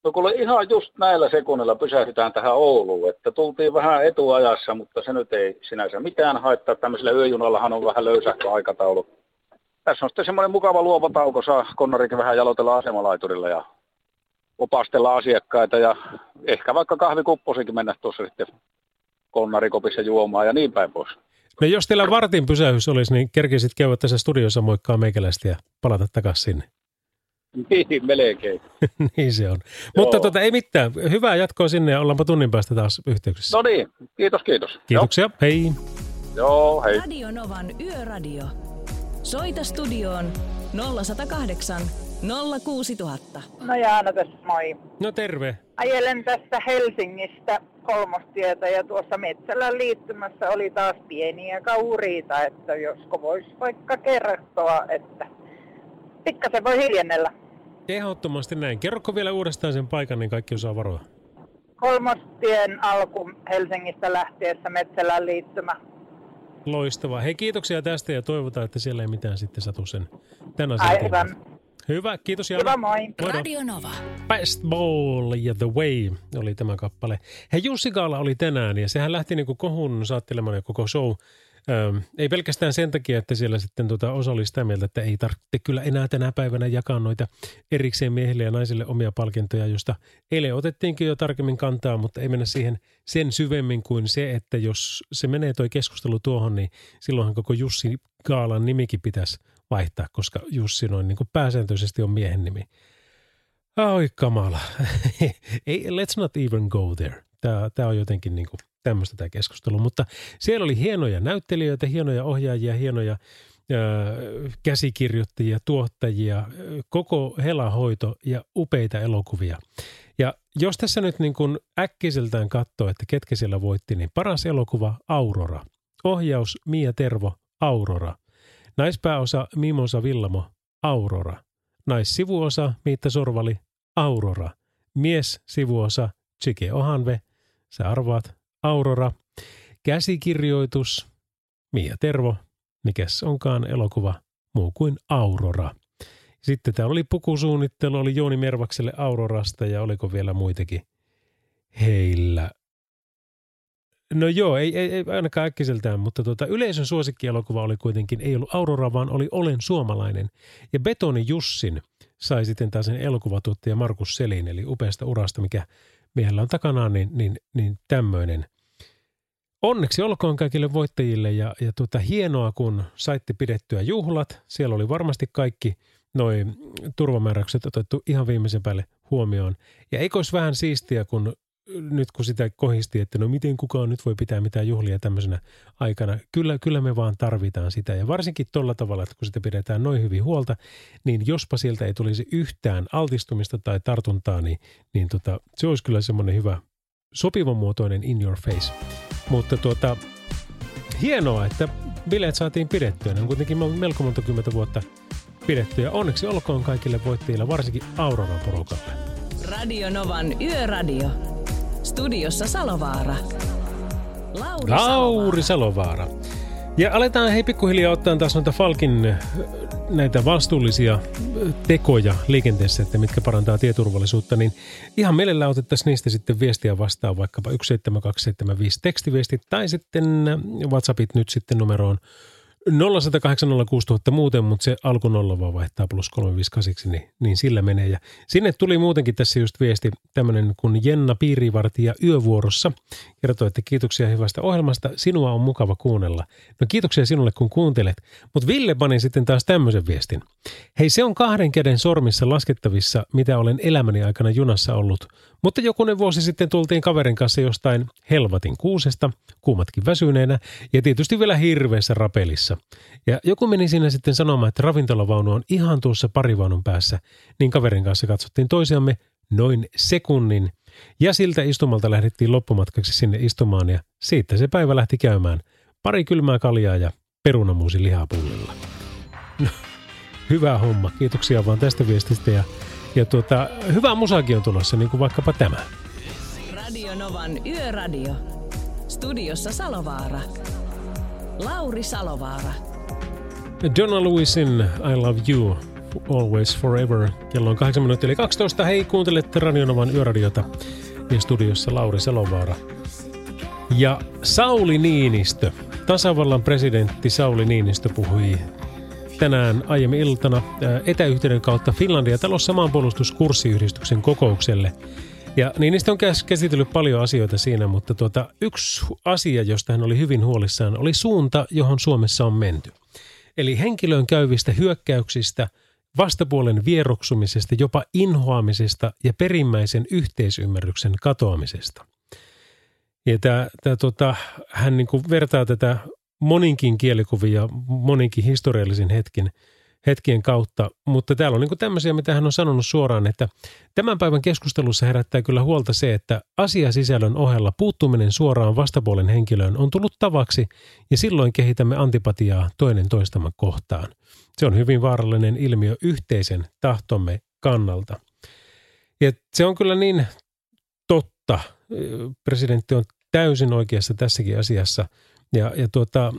No kuule ihan just näillä sekunnilla pysähdytään tähän Ouluun, että tultiin vähän etuajassa, mutta se nyt ei sinänsä mitään haittaa. Tämmöisellä yöjunallahan on vähän löysähkö aikataulu. Tässä on sitten semmoinen mukava luova tauko, saa Konnarikin vähän jalotella asemalaiturilla ja opastella asiakkaita ja ehkä vaikka kahvikupposikin mennä tuossa sitten konnarikopissa juomaan ja niin päin pois. No jos teillä vartin pysähys olisi, niin kerkisit käydä tässä studiossa moikkaa meikäläistä ja palata takaisin sinne. Niin, melkein. niin se on. Joo. Mutta tota, ei mitään. Hyvää jatkoa sinne ja ollaanpa tunnin päästä taas yhteyksissä. No niin, kiitos, kiitos. Kiitoksia, Joo. hei. Joo, hei. Radio Novan Yöradio. Soita studioon 0108 06000. No Jaana tässä, moi. No terve. Ajelen tästä Helsingistä kolmostietä ja tuossa Metsälän liittymässä oli taas pieniä kauriita, että josko voisi vaikka kertoa, että pikkasen voi hiljennellä. Ehdottomasti näin. Kerroko vielä uudestaan sen paikan, niin kaikki osaa varoa. Kolmostien alku Helsingistä lähtiessä Metsälän liittymä. Loistavaa. Hei, kiitoksia tästä ja toivotaan, että siellä ei mitään sitten satu sen tämän asian Aivan. Hyvä, kiitos Jaana. Hyvä, moi. Radio Nova. Best Ball ja The Way oli tämä kappale. Hei, Jussi Kaala oli tänään ja sehän lähti niin kuin kohun saattelemaan koko show. Ähm, ei pelkästään sen takia, että siellä sitten tota osa oli sitä mieltä, että ei tarvitse kyllä enää tänä päivänä jakaa noita erikseen miehille ja naisille omia palkintoja, josta eilen otettiinkin jo tarkemmin kantaa, mutta ei mennä siihen sen syvemmin kuin se, että jos se menee toi keskustelu tuohon, niin silloinhan koko Jussi Kaalan nimikin pitäisi vaihtaa, koska Jussi noin niin kuin pääsääntöisesti on miehen nimi. Oi kamala. Ei, let's not even go there. Tämä, tämä on jotenkin niin kuin tämmöistä tämä keskustelu. Mutta siellä oli hienoja näyttelijöitä, hienoja ohjaajia, hienoja ää, käsikirjoittajia, tuottajia, koko helahoito ja upeita elokuvia. Ja jos tässä nyt niin kuin äkkiseltään katsoo, että ketkä siellä voitti, niin paras elokuva Aurora. Ohjaus Mia Tervo, Aurora. Naispääosa Mimosa Villamo, Aurora. Naissivuosa Miitta Sorvali, Aurora. Mies sivuosa Chike Ohanve, sä arvaat, Aurora. Käsikirjoitus Mia Tervo, mikäs onkaan elokuva muu kuin Aurora. Sitten täällä oli pukusuunnittelu, oli Jooni Mervakselle Aurorasta ja oliko vielä muitakin heillä No joo, ei, ei, ei ainakaan äkkiseltään, mutta tuota, yleisön suosikkielokuva oli kuitenkin, ei ollut Aurora, vaan oli Olen suomalainen. Ja Betoni Jussin sai sitten taas sen elokuvatuottaja Markus Selin, eli upeasta urasta, mikä miehellä on takanaan, niin, niin, niin tämmöinen. Onneksi olkoon kaikille voittajille ja, ja tuota, hienoa, kun saitte pidettyä juhlat. Siellä oli varmasti kaikki noin turvamääräykset otettu ihan viimeisen päälle huomioon. Ja eikö olisi vähän siistiä, kun nyt kun sitä kohisti, että no miten kukaan nyt voi pitää mitään juhlia tämmöisenä aikana. Kyllä, kyllä me vaan tarvitaan sitä ja varsinkin tuolla tavalla, että kun sitä pidetään noin hyvin huolta, niin jospa sieltä ei tulisi yhtään altistumista tai tartuntaa, niin, niin tota, se olisi kyllä semmoinen hyvä sopivan muotoinen in your face. Mutta tuota, hienoa, että bileet saatiin pidettyä. Ne on kuitenkin melko monta kymmentä vuotta pidetty ja onneksi olkoon kaikille voittajille, varsinkin Auroran porukalle. Radio Novan Yöradio. Studiossa Salovaara. Lauri, Lauri Salovaara. Ja aletaan hei pikkuhiljaa ottaa taas noita Falkin näitä vastuullisia tekoja liikenteessä, että mitkä parantaa tieturvallisuutta, niin ihan mielellään otettaisiin niistä sitten viestiä vastaan vaikkapa 17275 tekstiviestit tai sitten WhatsAppit nyt sitten numeroon 0806000 muuten, mutta se alku nolla vaan vaihtaa plus 358, niin, niin sillä menee. Ja sinne tuli muutenkin tässä just viesti tämmöinen kuin Jenna Piirivartija yövuorossa. Kertoo, että kiitoksia hyvästä ohjelmasta, sinua on mukava kuunnella. No kiitoksia sinulle kun kuuntelet, mutta Ville pani sitten taas tämmöisen viestin. Hei se on kahden käden sormissa laskettavissa, mitä olen elämäni aikana junassa ollut. Mutta jokunen vuosi sitten tultiin kaverin kanssa jostain helvatin kuusesta, kuumatkin väsyneenä ja tietysti vielä hirveässä rapelissa. Ja joku meni siinä sitten sanomaan, että ravintolavaunu on ihan tuossa parivaunun päässä, niin kaverin kanssa katsottiin toisiamme noin sekunnin. Ja siltä istumalta lähdettiin loppumatkaksi sinne istumaan ja siitä se päivä lähti käymään. Pari kylmää kaljaa ja perunamuusi lihapullilla. No, hyvä homma. Kiitoksia vaan tästä viestistä ja, ja tuota, hyvää musaakin on tulossa, niin kuin vaikkapa tämä. Radio Novan Yöradio. Studiossa Salovaara. Lauri Salovaara. Donna Lewisin I Love You Always Forever. Kello on 8 minuuttia eli 12. Hei, kuuntelette Radionovan yöradiota ja studiossa Lauri Salovaara. Ja Sauli Niinistö, tasavallan presidentti Sauli Niinistö puhui tänään aiemmin iltana etäyhteyden kautta Finlandia talossa maanpuolustuskurssiyhdistyksen kokoukselle. Ja Niinistö on käsitellyt paljon asioita siinä, mutta tuota, yksi asia, josta hän oli hyvin huolissaan, oli suunta, johon Suomessa on menty. Eli henkilöön käyvistä hyökkäyksistä, vastapuolen vieroksumisesta, jopa inhoamisesta ja perimmäisen yhteisymmärryksen katoamisesta. Ja tämä, tämä, tota, hän niin vertaa tätä moninkin kielikuvia, moninkin historiallisin hetkin, hetkien kautta, mutta täällä on niin tämmöisiä, mitä hän on sanonut suoraan, että tämän päivän keskustelussa herättää kyllä huolta se, että asiasisällön ohella puuttuminen suoraan vastapuolen henkilöön on tullut tavaksi ja silloin kehitämme antipatiaa toinen toistamme kohtaan. Se on hyvin vaarallinen ilmiö yhteisen tahtomme kannalta. Ja se on kyllä niin totta. Presidentti on täysin oikeassa tässäkin asiassa – ja, ja tuota,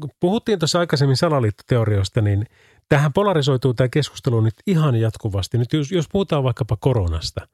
kun puhuttiin tuossa aikaisemmin salaliittoteorioista, niin tähän polarisoituu tämä keskustelu nyt ihan jatkuvasti. Nyt jos, jos puhutaan vaikkapa koronasta,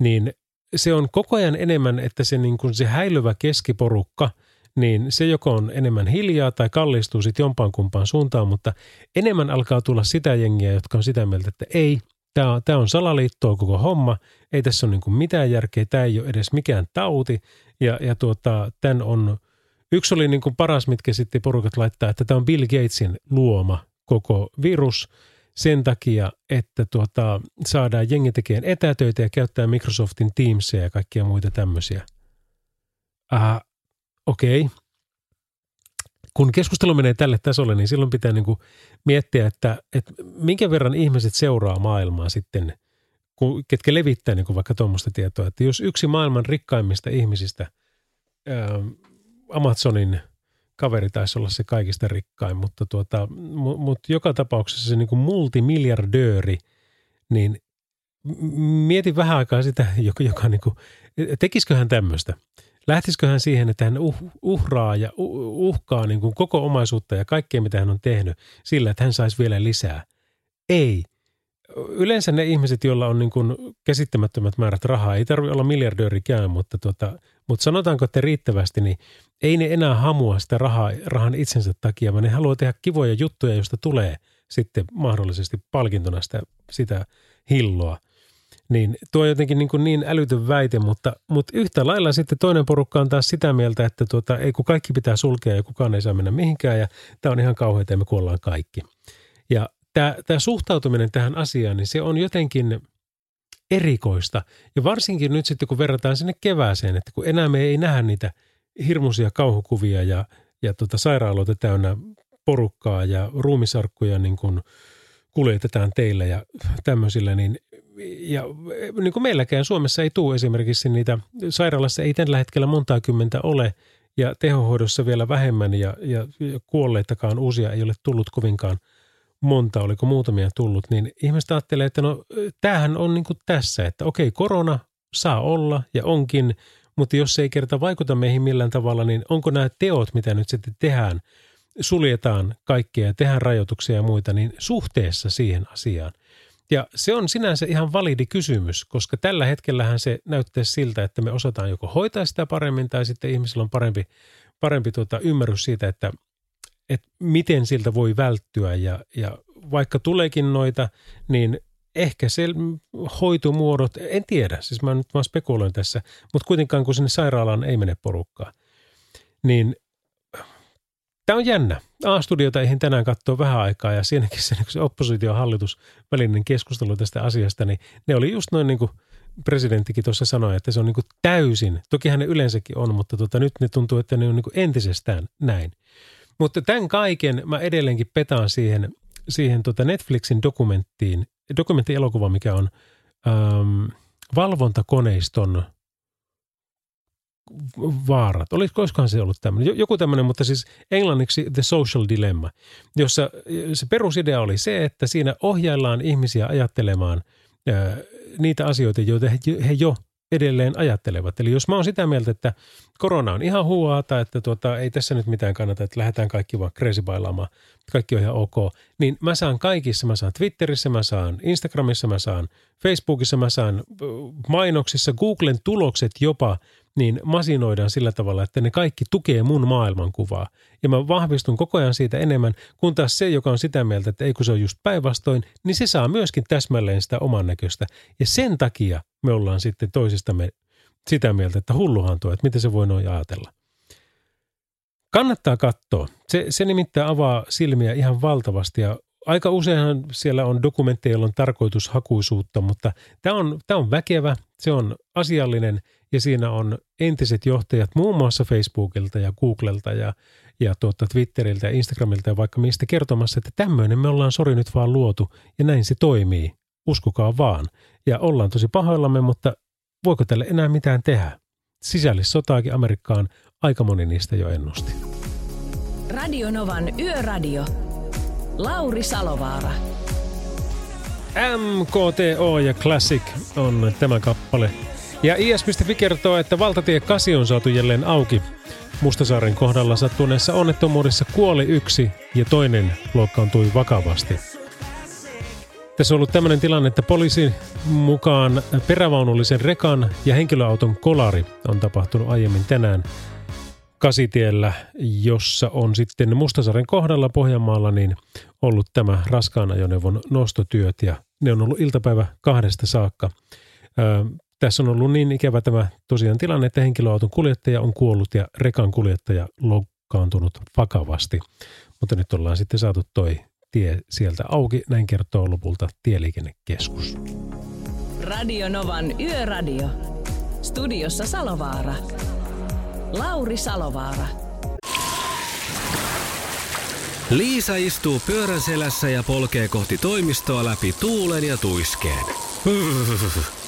niin se on koko ajan enemmän, että se, niin kuin se häilyvä keskiporukka, niin se joko on enemmän hiljaa tai kallistuu sitten jompaan kumpaan suuntaan, mutta enemmän alkaa tulla sitä jengiä, jotka on sitä mieltä, että ei, tämä on, tämä on salaliittoa koko homma, ei tässä ole niin kuin mitään järkeä, tämä ei ole edes mikään tauti ja, ja tuota, tämän on – Yksi oli niin kuin paras, mitkä sitten porukat laittaa, että tämä on Bill Gatesin luoma koko virus sen takia, että tuota, saadaan jengi tekemään etätöitä ja käyttää Microsoftin Teamsia ja kaikkia muita tämmöisiä. Uh, Okei. Kun keskustelu menee tälle tasolle, niin silloin pitää niin kuin miettiä, että, että minkä verran ihmiset seuraa maailmaa sitten, ketkä levittää niin kuin vaikka tuommoista tietoa. Että jos yksi maailman rikkaimmista ihmisistä Amazonin kaveri taisi olla se kaikista rikkain, mutta tuota, mut joka tapauksessa se niin kuin multimiljardööri, niin mietin vähän aikaa sitä, joka, joka niin kuin, tekisikö hän tämmöistä? Lähtisikö hän siihen, että hän uh, uhraa ja uhkaa niin kuin koko omaisuutta ja kaikkea, mitä hän on tehnyt sillä, että hän saisi vielä lisää? Ei yleensä ne ihmiset, joilla on niin kuin käsittämättömät määrät rahaa, ei tarvitse olla miljardöörikään, mutta, tuota, mutta sanotaanko, että riittävästi, niin ei ne enää hamua sitä rahaa, rahan itsensä takia, vaan ne haluaa tehdä kivoja juttuja, joista tulee sitten mahdollisesti palkintona sitä, sitä hilloa. Niin tuo on jotenkin niin, kuin niin älytön väite, mutta, mutta yhtä lailla sitten toinen porukka on taas sitä mieltä, että tuota, ei kun kaikki pitää sulkea ja kukaan ei saa mennä mihinkään ja tämä on ihan kauheita ja me kuollaan kaikki. Ja tämä, tämä suhtautuminen tähän asiaan, niin se on jotenkin erikoista. Ja varsinkin nyt sitten, kun verrataan sinne kevääseen, että kun enää me ei nähdä niitä hirmuisia kauhukuvia ja, ja tota sairaaloita täynnä porukkaa ja ruumisarkkuja niin kuin kuljetetaan teillä ja tämmöisillä, niin ja niin kuin meilläkään Suomessa ei tule esimerkiksi niitä, sairaalassa ei tällä hetkellä montaa kymmentä ole ja tehohoidossa vielä vähemmän ja, ja kuolleitakaan uusia ei ole tullut kovinkaan monta, oliko muutamia tullut, niin ihmiset ajattelee, että no tämähän on niin kuin tässä, että okei korona saa olla ja onkin, mutta jos se ei kerta vaikuta meihin millään tavalla, niin onko nämä teot, mitä nyt sitten tehdään, suljetaan kaikkea ja tehdään rajoituksia ja muita, niin suhteessa siihen asiaan – ja se on sinänsä ihan validi kysymys, koska tällä hetkellähän se näyttää siltä, että me osataan joko hoitaa sitä paremmin tai sitten ihmisillä on parempi, parempi tuota ymmärrys siitä, että, että miten siltä voi välttyä. Ja, ja vaikka tuleekin noita, niin ehkä se hoitomuodot, en tiedä, siis mä nyt vaan spekuloin tässä, mutta kuitenkaan kun sinne sairaalaan ei mene porukkaa, niin Tämä on jännä. A-studiota eihin tänään katsoa vähän aikaa ja siinäkin se, se oppositio hallitus välinen keskustelu tästä asiasta, niin ne oli just noin niin kuin presidenttikin tuossa sanoi, että se on niin kuin täysin, toki ne yleensäkin on, mutta tota, nyt ne tuntuu, että ne on niin kuin entisestään näin. Mutta tämän kaiken mä edelleenkin petaan siihen, siihen tota Netflixin dokumenttiin, dokumenttielokuva, mikä on ähm, valvontakoneiston – vaarat. Olisiko, olisikohan se ollut tämmöinen? Joku tämmöinen, mutta siis englanniksi The Social Dilemma, jossa se perusidea oli se, että siinä ohjaillaan ihmisiä ajattelemaan niitä asioita, joita he, he jo edelleen ajattelevat. Eli jos mä oon sitä mieltä, että korona on ihan huuaata, että tuota, ei tässä nyt mitään kannata, että lähdetään kaikki vaan bailaamaan, kaikki on ihan ok, niin mä saan kaikissa, mä saan Twitterissä, mä saan Instagramissa, mä saan Facebookissa, mä saan mainoksissa, Googlen tulokset jopa – niin masinoidaan sillä tavalla, että ne kaikki tukee mun maailmankuvaa. Ja mä vahvistun koko ajan siitä enemmän, kun taas se, joka on sitä mieltä, että ei kun se on just päinvastoin, niin se saa myöskin täsmälleen sitä oman näköistä. Ja sen takia me ollaan sitten toisistamme sitä mieltä, että hulluhan tuo, että miten se voi noin ajatella. Kannattaa katsoa. Se, se nimittäin avaa silmiä ihan valtavasti ja aika useinhan siellä on dokumentteja, joilla on tarkoitushakuisuutta, mutta tämä on, tämä on väkevä, se on asiallinen ja siinä on entiset johtajat muun muassa Facebookilta ja Googlelta ja, ja tuota Twitteriltä ja Instagramilta ja vaikka mistä kertomassa, että tämmöinen me ollaan sori nyt vaan luotu ja näin se toimii. Uskokaa vaan. Ja ollaan tosi pahoillamme, mutta voiko tälle enää mitään tehdä? Sisällissotaakin Amerikkaan aika moni niistä jo ennusti. Radio Novan Yöradio. Lauri Salovaara. MKTO ja Classic on tämä kappale. Ja IS.fi kertoo, että valtatie 8 on saatu jälleen auki. Mustasaaren kohdalla sattuneessa onnettomuudessa kuoli yksi ja toinen loukkaantui vakavasti. Tässä on ollut tämmöinen tilanne, että poliisin mukaan perävaunullisen rekan ja henkilöauton kolari on tapahtunut aiemmin tänään Kasitiellä, jossa on sitten Mustasaaren kohdalla Pohjanmaalla niin ollut tämä raskaan ajoneuvon nostotyöt ja ne on ollut iltapäivä kahdesta saakka. Tässä on ollut niin ikävä tämä tosiaan tilanne, että henkilöauton kuljettaja on kuollut ja rekan kuljettaja loukkaantunut vakavasti. Mutta nyt ollaan sitten saatu toi tie sieltä auki, näin kertoo lopulta Tieliikennekeskus. Radio Novan Yöradio. Studiossa Salovaara. Lauri Salovaara. Liisa istuu pyörän selässä ja polkee kohti toimistoa läpi tuulen ja tuiskeen.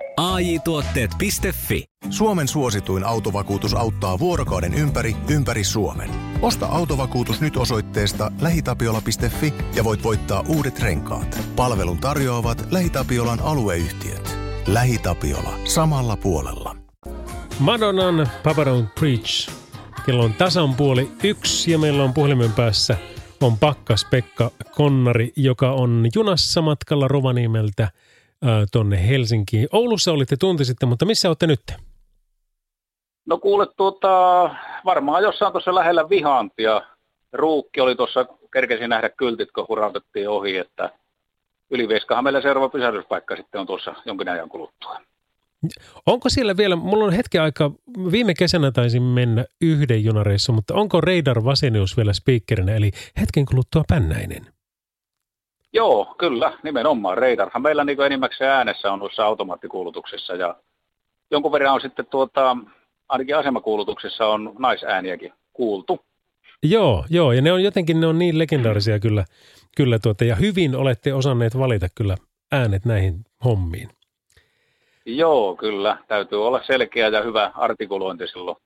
AJ-tuotteet.fi Suomen suosituin autovakuutus auttaa vuorokauden ympäri, ympäri Suomen. Osta autovakuutus nyt osoitteesta lähitapiola.fi ja voit voittaa uudet renkaat. Palvelun tarjoavat LähiTapiolan alueyhtiöt. LähiTapiola. Samalla puolella. Madonnan Papa Don't Preach. Kello on tasan puoli yksi ja meillä on puhelimen päässä on Pakkas Pekka Konnari, joka on junassa matkalla Rovaniemeltä tonne Helsinkiin. Oulussa olitte tunti sitten, mutta missä olette nyt? No kuule, tuota, varmaan jossain tuossa lähellä vihantia. Ruukki oli tuossa, kerkesin nähdä kyltit, kun hurautettiin ohi, että Ylivieskahan meillä seuraava pysähdyspaikka sitten on tuossa jonkin ajan kuluttua. Onko siellä vielä, mulla on hetken aikaa, viime kesänä taisin mennä yhden junareissa, mutta onko Reidar Vasenius vielä speakerinä, eli hetken kuluttua Pännäinen? Joo, kyllä, nimenomaan. Reidarhan meillä niin enimmäkseen äänessä on noissa automaattikuulutuksessa ja jonkun verran on sitten tuota, ainakin asemakuulutuksessa on naisääniäkin kuultu. Joo, joo, ja ne on jotenkin ne on niin legendaarisia kyllä, kyllä tuota, ja hyvin olette osanneet valita kyllä äänet näihin hommiin. Joo, kyllä. Täytyy olla selkeä ja hyvä artikulointi silloin,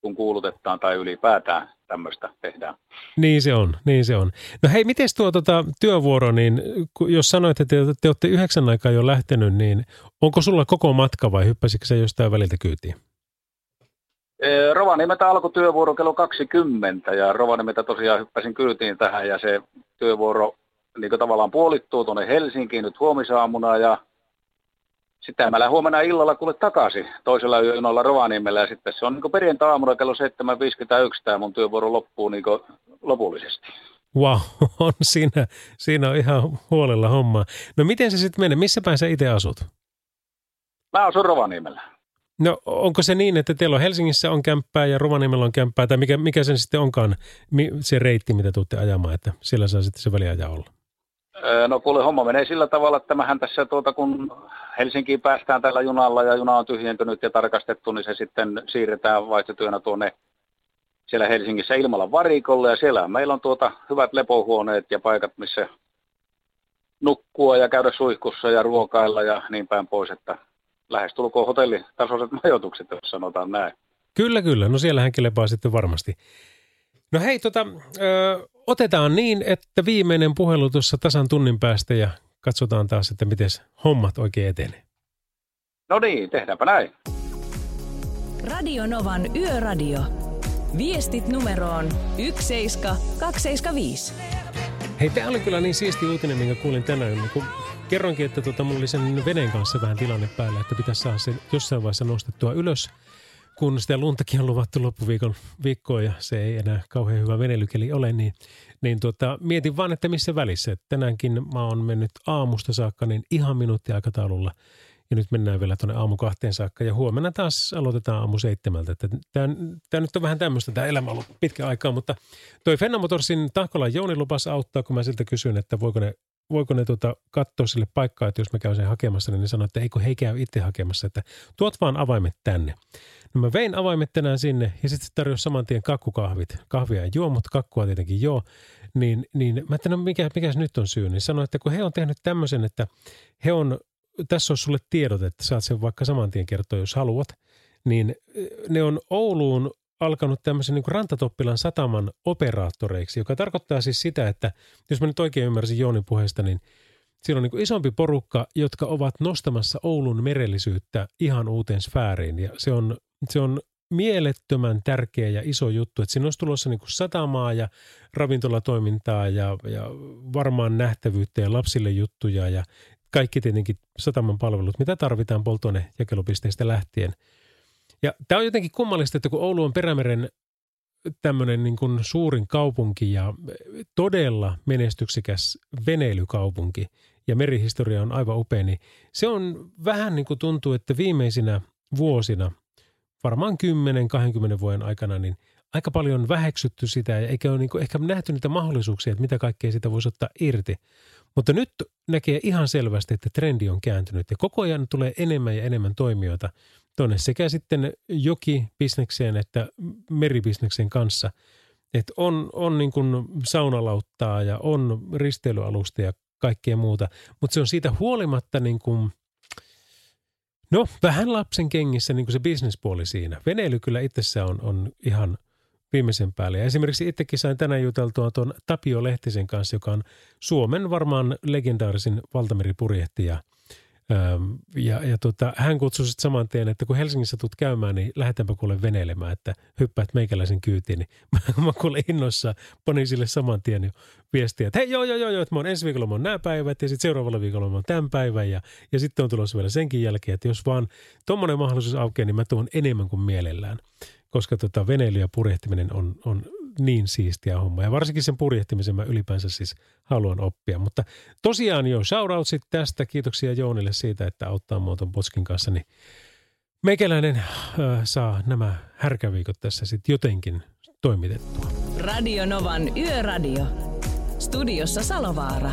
kun kuulutetaan tai ylipäätään tämmöistä tehdään. Niin se on, niin se on. No hei, miten tuo tota, työvuoro, niin jos sanoit, että te, te olette yhdeksän aikaa jo lähtenyt, niin onko sulla koko matka vai hyppäsikö se jostain väliltä kyytiin? Rovaniemeltä alkoi työvuoro kello 20 ja Rovaniemeltä tosiaan hyppäsin kyytiin tähän ja se työvuoro niin tavallaan puolittuu tuonne Helsinkiin nyt huomisaamuna ja sitten mä lähden huomenna illalla kuule takaisin toisella yönalla Rovaniemellä ja sitten se on niin perjantai-aamuna kello 7.51 tämä mun työvuoro loppuu niin lopullisesti. Wow, on siinä, siinä on ihan huolella homma. No miten se sitten menee? Missä päin sä itse asut? Mä asun Rovaniemellä. No onko se niin, että teillä on Helsingissä on kämppää ja Rovaniemellä on kämppää, tai mikä, mikä sen sitten onkaan se reitti, mitä tuutte ajamaan, että siellä saa sitten se väliaja olla? No kuule, homma menee sillä tavalla, että mähän tässä tuota, kun Helsinkiin päästään tällä junalla ja juna on tyhjentynyt ja tarkastettu, niin se sitten siirretään vaihtotyönä tuonne siellä Helsingissä Ilmalan varikolle ja siellä meillä on tuota hyvät lepohuoneet ja paikat, missä nukkua ja käydä suihkussa ja ruokailla ja niin päin pois, että lähestulkoon hotellitasoiset majoitukset, jos sanotaan näin. Kyllä, kyllä. No siellähän kelepaa sitten varmasti. No hei, tota, ö, otetaan niin, että viimeinen puhelu tuossa tasan tunnin päästä ja katsotaan taas, että miten hommat oikein etenee. No niin, tehdäänpä näin. Radio Novan Yöradio. Viestit numeroon 17275. Hei, tämä oli kyllä niin siisti uutinen, minkä kuulin tänään. Kun kerronkin, että tota, mulla oli sen veneen kanssa vähän tilanne päällä, että pitäisi saada sen jossain vaiheessa nostettua ylös – kun sitä luntakin on luvattu loppuviikon viikkoon ja se ei enää kauhean hyvä veneilykeli ole, niin, niin tuota, mietin vaan, että missä välissä. Tänäänkin mä oon mennyt aamusta saakka niin ihan minuuttiaikataululla ja nyt mennään vielä tuonne aamu kahteen saakka ja huomenna taas aloitetaan aamu seitsemältä. Tämä, nyt on vähän tämmöistä, tämä elämä on ollut pitkä aikaa, mutta toi Fenna Motorsin Tahkolan Jouni lupas auttaa, kun mä siltä kysyin, että voiko ne voiko ne tuota, katsoa sille paikkaa, että jos mä käyn sen hakemassa, niin ne sanoo, että eikö he käy itse hakemassa, että tuot vaan avaimet tänne. No mä vein avaimet tänään sinne ja sitten tarjosi saman tien kakkukahvit. Kahvia ei juo, mutta kakkua tietenkin joo. Niin, niin mä ajattelin, no mikä, mikä nyt on syy, niin sanoin, että kun he on tehnyt tämmöisen, että he on, tässä on sulle tiedot, että saat sen vaikka saman tien kertoa, jos haluat, niin ne on Ouluun alkanut tämmöisen niin Rantatoppilan sataman operaattoreiksi, joka tarkoittaa siis sitä, että jos mä nyt oikein ymmärsin Joonin puheesta, niin siellä on niin isompi porukka, jotka ovat nostamassa Oulun merellisyyttä ihan uuteen sfääriin. Ja se on, se on mielettömän tärkeä ja iso juttu, että siinä olisi tulossa niin satamaa ja ravintolatoimintaa ja, ja varmaan nähtävyyttä ja lapsille juttuja ja kaikki tietenkin sataman palvelut, mitä tarvitaan polttoainejakelupisteistä lähtien – ja tämä on jotenkin kummallista, että kun Oulu on Perämeren tämmöinen niin kuin suurin kaupunki ja todella menestyksekäs veneilykaupunki ja merihistoria on aivan upea, niin se on vähän niin kuin tuntuu, että viimeisinä vuosina, varmaan 10-20 vuoden aikana, niin aika paljon väheksytty sitä ja eikä ole niin kuin ehkä nähty niitä mahdollisuuksia, että mitä kaikkea sitä voisi ottaa irti. Mutta nyt näkee ihan selvästi, että trendi on kääntynyt ja koko ajan tulee enemmän ja enemmän toimijoita – tuonne sekä sitten jokibisnekseen että meribisneksen kanssa. Että on, on niin kuin saunalauttaa ja on risteilyalusta ja kaikkea muuta, mutta se on siitä huolimatta niin kuin, no vähän lapsen kengissä niin kuin se bisnespuoli siinä. Veneily kyllä itsessään on, on ihan viimeisen päälle. Ja esimerkiksi itsekin sain tänään juteltua tuon Tapio Lehtisen kanssa, joka on Suomen varmaan legendaarisin valtameripurjehti ja ja tota, hän kutsui sitten saman tien, että kun Helsingissä tulet käymään, niin lähdetäänpä kuule veneilemään, että hyppäät meikäläisen kyytiin. Niin mä, kuule innoissa panin sille saman tien jo viestiä, että hei joo joo joo, joo että mä oon ensi viikolla mä oon nämä päivät ja sitten seuraavalla viikolla mä oon tämän päivän ja, ja sitten on tulossa vielä senkin jälkeen, että jos vaan tuommoinen mahdollisuus aukeaa, niin mä tuon enemmän kuin mielellään koska tota veneily ja purjehtiminen on, on niin siistiä homma. Ja varsinkin sen purjehtimisen mä ylipäänsä siis haluan oppia. Mutta tosiaan jo shoutoutsit tästä. Kiitoksia Joonille siitä, että auttaa mua ton Potskin kanssa. Niin meikäläinen äh, saa nämä härkäviikot tässä sitten jotenkin toimitettua. Radio Novan Yöradio. Studiossa Salovaara.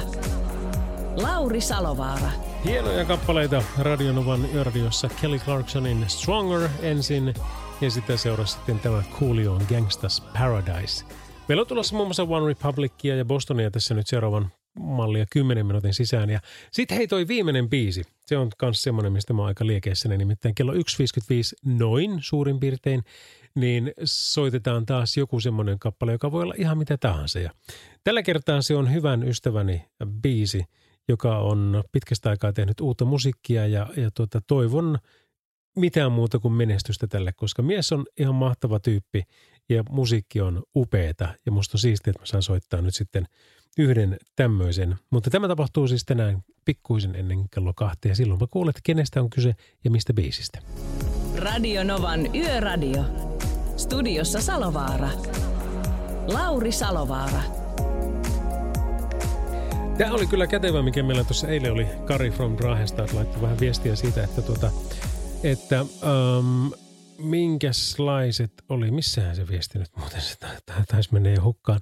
Lauri Salovaara. Hienoja kappaleita Radionovan yöradiossa Kelly Clarksonin Stronger ensin ja sitten seurasi sitten tämä Coolioon Gangstas Paradise. Meillä on tulossa muun muassa One Republicia ja Bostonia tässä nyt seuraavan mallia 10 minuutin sisään. Ja sitten hei toi viimeinen biisi. Se on myös semmoinen, mistä mä oon aika liekeissäni. Nimittäin kello 1.55 noin suurin piirtein, niin soitetaan taas joku semmoinen kappale, joka voi olla ihan mitä tahansa. Ja tällä kertaa se on hyvän ystäväni biisi, joka on pitkästä aikaa tehnyt uutta musiikkia ja, ja tuota, toivon mitään muuta kuin menestystä tälle, koska mies on ihan mahtava tyyppi ja musiikki on upeeta ja musta on siistiä, että mä saan soittaa nyt sitten yhden tämmöisen. Mutta tämä tapahtuu siis tänään pikkuisen ennen kello kahta ja silloin mä kuulet, kenestä on kyse ja mistä biisistä. Radio Novan Yöradio. Studiossa Salovaara. Lauri Salovaara. Tämä oli kyllä kätevä, mikä meillä tuossa eilen oli Kari from Rahesta, että laittoi vähän viestiä siitä, että tuota, että um, minkäslaiset oli, missähän se viesti nyt muuten, se taisi jo hukkaan.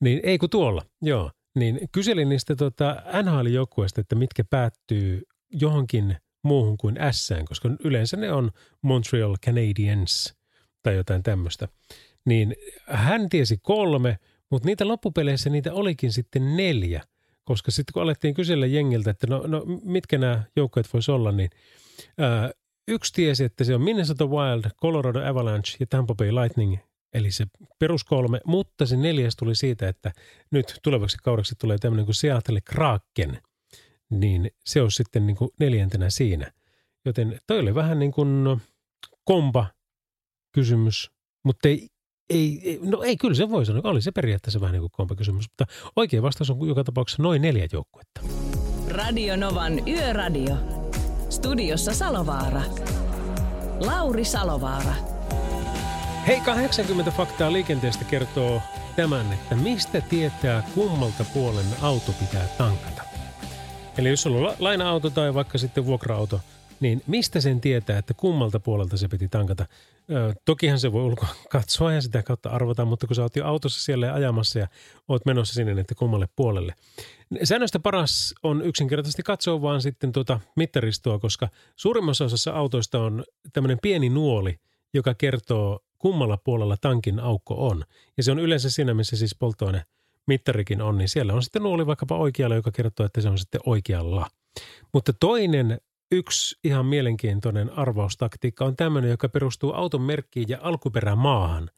Niin ei kun tuolla, joo. Niin kyselin niistä tota NHL-joukkueista, että mitkä päättyy johonkin muuhun kuin S, koska yleensä ne on Montreal Canadiens tai jotain tämmöistä. Niin hän tiesi kolme, mutta niitä loppupeleissä niitä olikin sitten neljä, koska sitten kun alettiin kysellä jengiltä, että no, no mitkä nämä joukkueet voisi olla, niin ää, Yksi tiesi, että se on Minnesota Wild, Colorado Avalanche ja Tampa Bay Lightning, eli se perus kolme, mutta se neljäs tuli siitä, että nyt tulevaksi kaudeksi tulee tämmöinen kuin Seattle Kraken, niin se on sitten niin kuin neljäntenä siinä. Joten toi oli vähän niin kuin kompa kysymys, mutta ei, ei, no ei, kyllä se voi sanoa, oli se periaatteessa vähän niin kuin kompa kysymys, mutta oikea vastaus on joka tapauksessa noin neljä joukkuetta. Radio Novan Yöradio. Studiossa Salovaara. Lauri Salovaara. Hei, 80 faktaa liikenteestä kertoo tämän, että mistä tietää kummalta puolen auto pitää tankata. Eli jos sulla on laina-auto tai vaikka sitten vuokra-auto, niin mistä sen tietää, että kummalta puolelta se piti tankata? Ö, tokihan se voi ulkoa katsoa ja sitä kautta arvata, mutta kun sä oot jo autossa siellä ajamassa ja oot menossa sinne, että kummalle puolelle. Säännöstä paras on yksinkertaisesti katsoa vaan sitten tuota mittaristoa, koska suurimmassa osassa autoista on tämmöinen pieni nuoli, joka kertoo kummalla puolella tankin aukko on. Ja se on yleensä siinä, missä siis polttoaine mittarikin on, niin siellä on sitten nuoli vaikkapa oikealla, joka kertoo, että se on sitten oikealla. Mutta toinen yksi ihan mielenkiintoinen arvaustaktiikka on tämmöinen, joka perustuu auton merkkiin ja alkuperämaahan.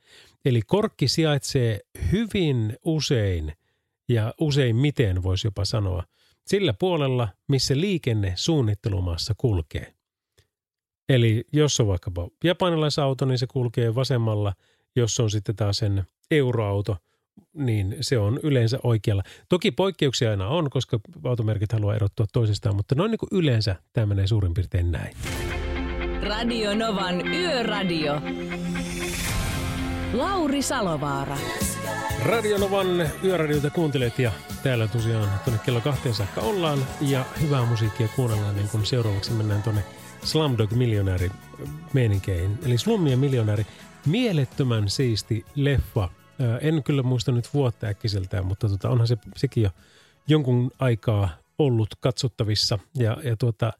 Eli korkki sijaitsee hyvin usein – ja usein miten voisi jopa sanoa, sillä puolella, missä liikenne suunnittelumaassa kulkee. Eli jos on vaikkapa japanilaisauto, niin se kulkee vasemmalla. Jos on sitten taas sen euroauto, niin se on yleensä oikealla. Toki poikkeuksia aina on, koska automerkit haluaa erottua toisistaan, mutta noin niin kuin yleensä tämä menee suurin piirtein näin. Radio Novan Yöradio. Lauri Salovaara. Radionovan yöradiota kuuntelet ja täällä tosiaan tuonne kello kahteen saakka ollaan ja hyvää musiikkia kuunnellaan niin kun seuraavaksi mennään tuonne Slumdog Millionääri meeninkeihin. Eli Slummien miljonääri, mielettömän siisti leffa. En kyllä muista nyt vuotta äkkiseltään, mutta tota, onhan se, sekin jo jonkun aikaa ollut katsottavissa. Ja, ja tuota,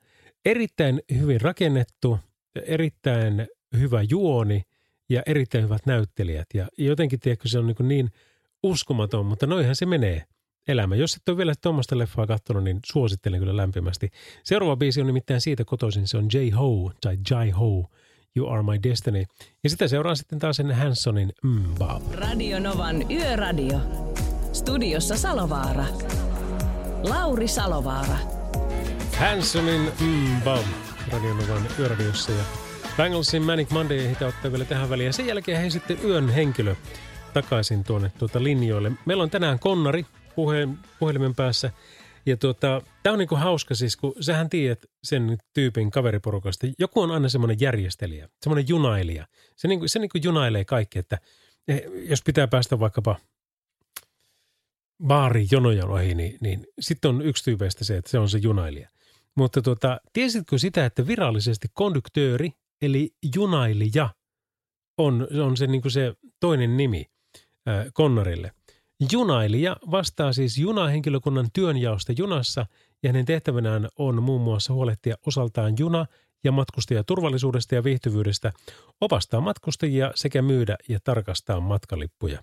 erittäin hyvin rakennettu, erittäin hyvä juoni ja erittäin hyvät näyttelijät. Ja jotenkin, tiedätkö, se on niin, niin uskomaton, mutta noihän se menee elämä. Jos et ole vielä tuommoista leffaa katsonut, niin suosittelen kyllä lämpimästi. Seuraava biisi on nimittäin siitä kotoisin, se on J. Ho tai Jai Ho, You Are My Destiny. Ja sitä seuraa sitten taas sen Hansonin Mbab. Radio Novan Yöradio. Studiossa Salovaara. Lauri Salovaara. Hansonin mm, Bum Radionovan yöradiossa ja Banglesin Manic Monday hitä ottaa vielä tähän väliin. Ja sen jälkeen he sitten yön henkilö takaisin tuonne tuota linjoille. Meillä on tänään Konnari puheen, puhelimen päässä. Ja tuota, tämä on niinku hauska siis, kun sähän tiedät sen tyypin kaveriporukasta. Joku on aina semmoinen järjestelijä, semmoinen junailija. Se, niinku, se niinku junailee kaikki, että eh, jos pitää päästä vaikkapa baari jonojen ohi, niin, niin sitten on yksi tyypeistä se, että se on se junailija. Mutta tuota, tiesitkö sitä, että virallisesti konduktööri, eli junailija, on, on se, niin kuin se toinen nimi äh, Konnarille. Junailija vastaa siis junahenkilökunnan työnjaosta junassa ja hänen tehtävänään on muun muassa huolehtia osaltaan juna- ja matkustajaturvallisuudesta ja viihtyvyydestä, opastaa matkustajia sekä myydä ja tarkastaa matkalippuja.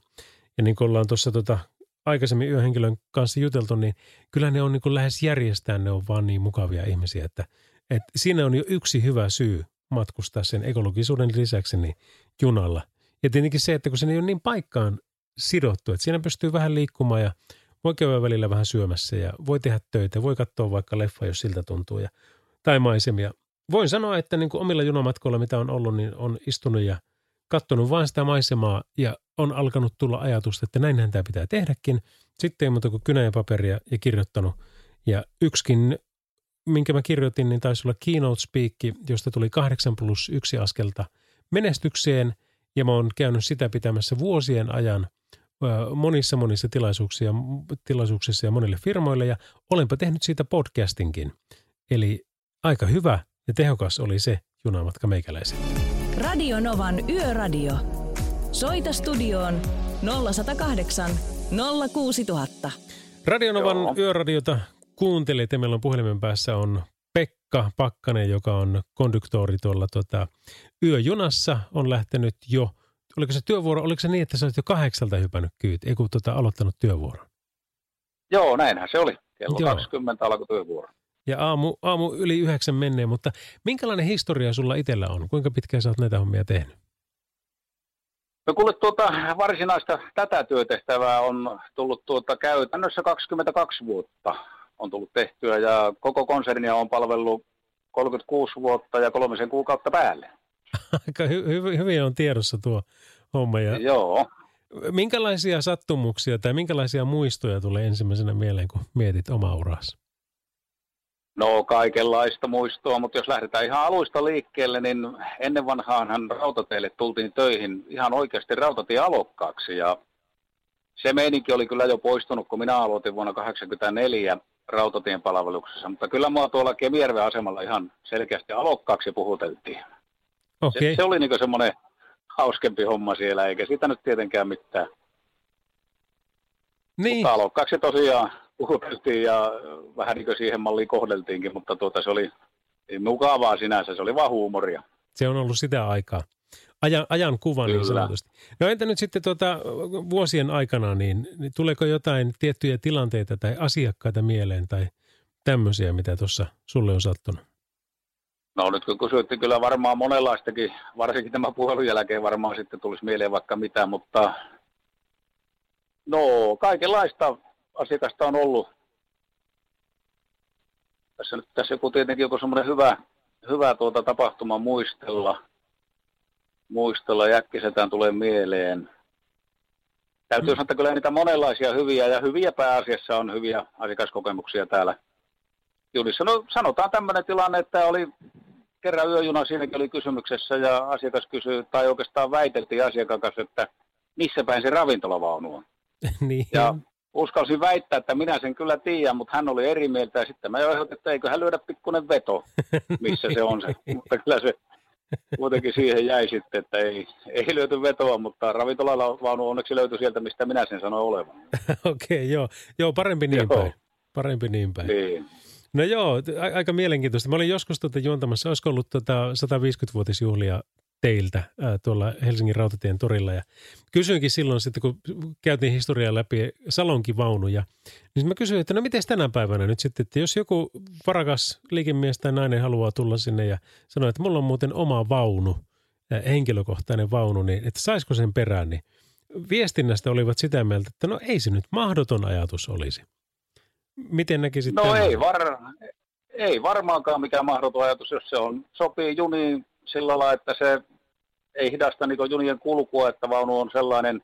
Ja niin kuin ollaan tuossa tota aikaisemmin yöhenkilön kanssa juteltu, niin kyllä ne on niin kuin lähes järjestään, ne on vaan niin mukavia ihmisiä, että, että siinä on jo yksi hyvä syy matkustaa sen ekologisuuden lisäksi niin junalla. Ja tietenkin se, että kun se ei ole niin paikkaan sidottu, että siinä pystyy vähän liikkumaan ja voi käydä välillä vähän syömässä ja voi tehdä töitä, voi katsoa vaikka leffa, jos siltä tuntuu ja, tai maisemia. Voin sanoa, että niin kuin omilla junamatkoilla, mitä on ollut, niin on istunut ja katsonut vain sitä maisemaa ja on alkanut tulla ajatusta, että näinhän tämä pitää tehdäkin. Sitten ei muuta kuin kynä ja paperia ja kirjoittanut. Ja yksikin, minkä mä kirjoitin, niin taisi olla keynote speak, josta tuli 8 plus yksi askelta menestykseen. Ja mä oon käynyt sitä pitämässä vuosien ajan monissa monissa tilaisuuksia, tilaisuuksissa ja monille firmoille. Ja olenpa tehnyt siitä podcastinkin. Eli aika hyvä ja tehokas oli se junamatka meikäläiselle. Radio Novan Yöradio. Soita studioon 0108 06000. Radionovan Joo. yöradiota kuuntelit ja meillä on puhelimen päässä on Pekka Pakkanen, joka on konduktori tuolla tota, yöjunassa. On lähtenyt jo, oliko se työvuoro, oliko se niin, että sä olet jo kahdeksalta hypännyt kyyt, ei kun tota, aloittanut työvuoron? Joo, näinhän se oli. Kello Joo. 20 alkoi työvuoro. Ja aamu, aamu yli yhdeksän menneen, mutta minkälainen historia sulla itsellä on? Kuinka pitkään sä oot näitä hommia tehnyt? No kuule tuota, varsinaista tätä työtehtävää on tullut tuota käytännössä 22 vuotta on tullut tehtyä ja koko konsernia on palvellut 36 vuotta ja kolmisen kuukautta päälle. Aika hy- hy- hyvin on tiedossa tuo homma. Ja Joo. Minkälaisia sattumuksia tai minkälaisia muistoja tulee ensimmäisenä mieleen, kun mietit omaa uraasi? No kaikenlaista muistoa, mutta jos lähdetään ihan aluista liikkeelle, niin ennen vanhaanhan rautateille tultiin töihin ihan oikeasti rautatiealokkaaksi ja se meininki oli kyllä jo poistunut, kun minä aloitin vuonna 1984 rautatien palveluksessa, mutta kyllä mua tuolla Kemijärven asemalla ihan selkeästi alokkaaksi puhuteltiin. Okay. Se, se oli niin semmoinen hauskempi homma siellä, eikä sitä nyt tietenkään mitään. Niin. Mutta alokkaaksi tosiaan puhuteltiin ja vähän niin siihen malliin kohdeltiinkin, mutta tuota, se oli mukavaa sinänsä, se oli vaan huumoria. Se on ollut sitä aikaa. Ajan, ajan kuva niin sanotusti. No entä nyt sitten tuota, vuosien aikana, niin, niin tuleeko jotain tiettyjä tilanteita tai asiakkaita mieleen tai tämmöisiä, mitä tuossa sulle on sattunut? No nyt kun kysytte, kyllä varmaan monenlaistakin, varsinkin tämä puhelun jälkeen varmaan sitten tulisi mieleen vaikka mitä, mutta no kaikenlaista asiakasta on ollut. Tässä nyt tässä joku tietenkin joku semmoinen hyvä, hyvä tuota tapahtuma muistella. Muistella jäkkisetään tulee mieleen. Täytyy mm. sanoa, että kyllä niitä monenlaisia hyviä ja hyviä pääasiassa on hyviä asiakaskokemuksia täällä junissa. No sanotaan tämmöinen tilanne, että oli kerran yöjuna siinäkin oli kysymyksessä ja asiakas kysyi, tai oikeastaan väiteltiin asiakas, että missä päin se ravintolavaunu on. niin. Ja uskalsin väittää, että minä sen kyllä tiedän, mutta hän oli eri mieltä ja sitten mä ehdotin, että eikö hän lyödä pikkuinen veto, missä se on se. mutta kyllä se kuitenkin siihen jäi sitten, että ei, ei löyty vetoa, mutta ravintolalla vaunu onneksi löytyi sieltä, mistä minä sen sanoin olevan. Okei, okay, joo. joo. parempi niin joo. päin. Parempi niin päin. Niin. No joo, aika mielenkiintoista. Mä olin joskus tuota juontamassa, olisiko ollut tuota 150-vuotisjuhlia teiltä ää, tuolla Helsingin Rautatien torilla. Ja kysyinkin silloin sitten, kun käytiin historiaa läpi Salonkin vaunuja, niin mä kysyin, että no miten tänä päivänä nyt sitten, että jos joku varakas liikemies tai nainen haluaa tulla sinne ja sanoa, että mulla on muuten oma vaunu, henkilökohtainen vaunu, niin että saisiko sen perään, niin viestinnästä olivat sitä mieltä, että no ei se nyt mahdoton ajatus olisi. Miten näkisit No tämän? ei, var, ei varmaankaan mikään mahdoton ajatus, jos se on, sopii juniin sillä lailla, että se ei hidasta niin junien kulkua, että vaunu on sellainen,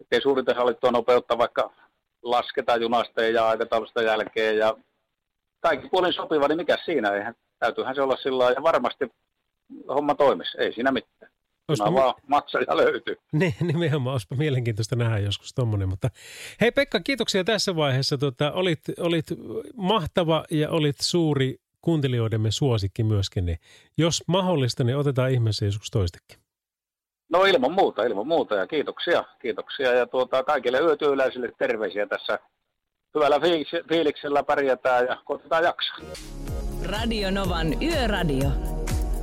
että ei suurinta hallittua nopeutta vaikka lasketa junasta ja aikataulusta jälkeen ja kaikki puolin sopiva, niin mikä siinä? Eihän, täytyyhän se olla sillä ja varmasti homma toimisi, ei siinä mitään. Olisipa... vaan maksaja löytyy. Niin, nimenomaan. Olisipa mielenkiintoista nähdä joskus tuommoinen. Mutta hei Pekka, kiitoksia tässä vaiheessa. Tota, olit, olit mahtava ja olit suuri kuuntelijoidemme suosikki myöskin. Niin jos mahdollista, niin otetaan ihmeessä joskus toistekin. No ilman muuta, ilman muuta ja kiitoksia. Kiitoksia ja tuota, kaikille yötyöläisille terveisiä tässä. Hyvällä fiiliksellä pärjätään ja koitetaan jaksaa. Radio Novan Yöradio.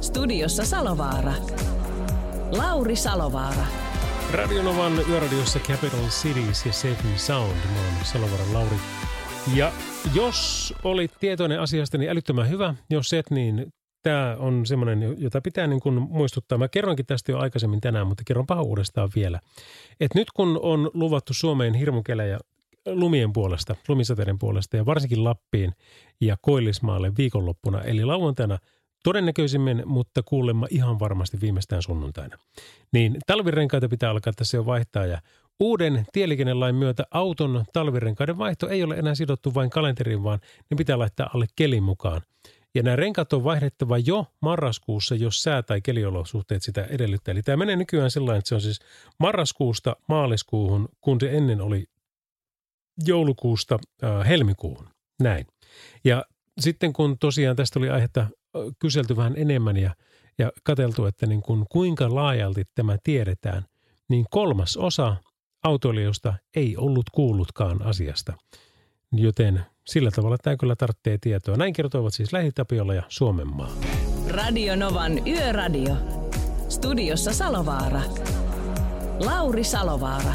Studiossa Salovaara. Lauri Salovaara. Radionovan yöradiossa Capital Cities ja Seven Sound. Mä oon Salovaaran Lauri. Ja jos olit tietoinen asiasta, niin älyttömän hyvä. Jos et, niin tämä on semmoinen, jota pitää niin kuin muistuttaa. Mä kerronkin tästä jo aikaisemmin tänään, mutta kerronpa uudestaan vielä. Et nyt kun on luvattu Suomeen hirmukelejä lumien puolesta, lumisateiden puolesta ja varsinkin Lappiin ja Koillismaalle viikonloppuna, eli lauantaina – Todennäköisimmin, mutta kuulemma ihan varmasti viimeistään sunnuntaina. Niin talvirenkaita pitää alkaa tässä jo vaihtaa ja uuden tieliikennelain myötä auton talvirenkaiden vaihto ei ole enää sidottu vain kalenteriin, vaan ne pitää laittaa alle kelin mukaan. Ja nämä renkaat on vaihdettava jo marraskuussa, jos sää tai keliolosuhteet sitä edellyttää. Eli tämä menee nykyään sellainen, että se on siis marraskuusta maaliskuuhun, kun se ennen oli joulukuusta äh, helmikuuhun. Näin. Ja sitten kun tosiaan tästä oli aihetta kyselty vähän enemmän ja, ja katseltu, että niin kuin kuinka laajalti tämä tiedetään, niin kolmas osa autoilijoista ei ollut kuullutkaan asiasta. Joten sillä tavalla tämä kyllä tarvitsee tietoa. Näin kertovat siis Lähitapiolla ja Suomenmaa. Radio Novan Yöradio. Studiossa Salovaara. Lauri Salovaara.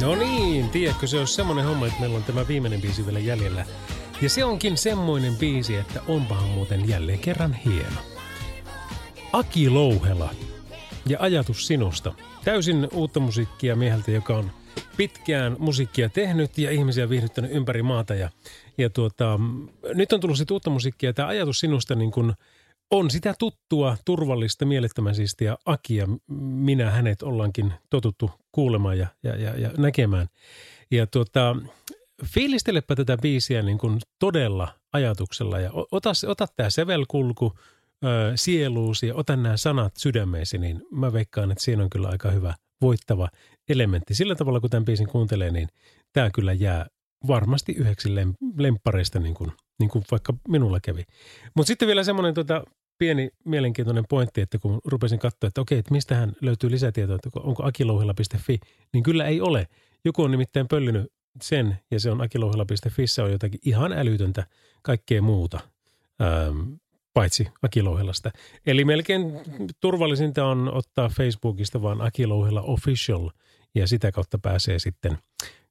No niin, tiedätkö, se on semmoinen homma, että meillä on tämä viimeinen biisi vielä jäljellä. Ja se onkin semmoinen biisi, että onpahan muuten jälleen kerran hieno. Aki Louhela ja ajatus sinusta. Täysin uutta musiikkia mieheltä, joka on pitkään musiikkia tehnyt ja ihmisiä viihdyttänyt ympäri maata. Ja, ja tuota, nyt on tullut sitten uutta musiikkia. Tämä ajatus sinusta niin kun on sitä tuttua, turvallista, mielettömän siistiä Akia. Minä hänet ollaankin totuttu kuulemaan ja, ja, ja, ja näkemään. Ja tuota, fiilistelepä tätä biisiä niin kuin todella ajatuksella ja ota, ota tämä sevelkulku sieluusi ja ota nämä sanat sydämeesi, niin mä veikkaan, että siinä on kyllä aika hyvä voittava elementti. Sillä tavalla, kun tämän biisin kuuntelee, niin tämä kyllä jää varmasti yhdeksi lemppareista, niin kuin, niin kuin vaikka minulla kävi. Mutta sitten vielä semmoinen tota, pieni mielenkiintoinen pointti, että kun rupesin katsoa, että okei, että mistähän löytyy lisätietoa, että onko akilouhilla.fi, niin kyllä ei ole. Joku on nimittäin pöllynyt sen, ja se on akilouhela.fissä on jotakin ihan älytöntä kaikkea muuta, ähm, paitsi Akilouhelasta. Eli melkein turvallisinta on ottaa Facebookista vaan Akilouhela Official, ja sitä kautta pääsee sitten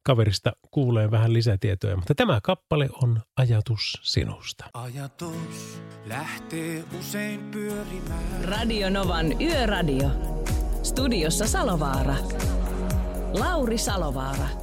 kaverista kuulee vähän lisätietoja. Mutta tämä kappale on Ajatus sinusta. Ajatus lähtee usein pyörimään. Radio Novan Yöradio. Studiossa Salovaara. Lauri Salovaara.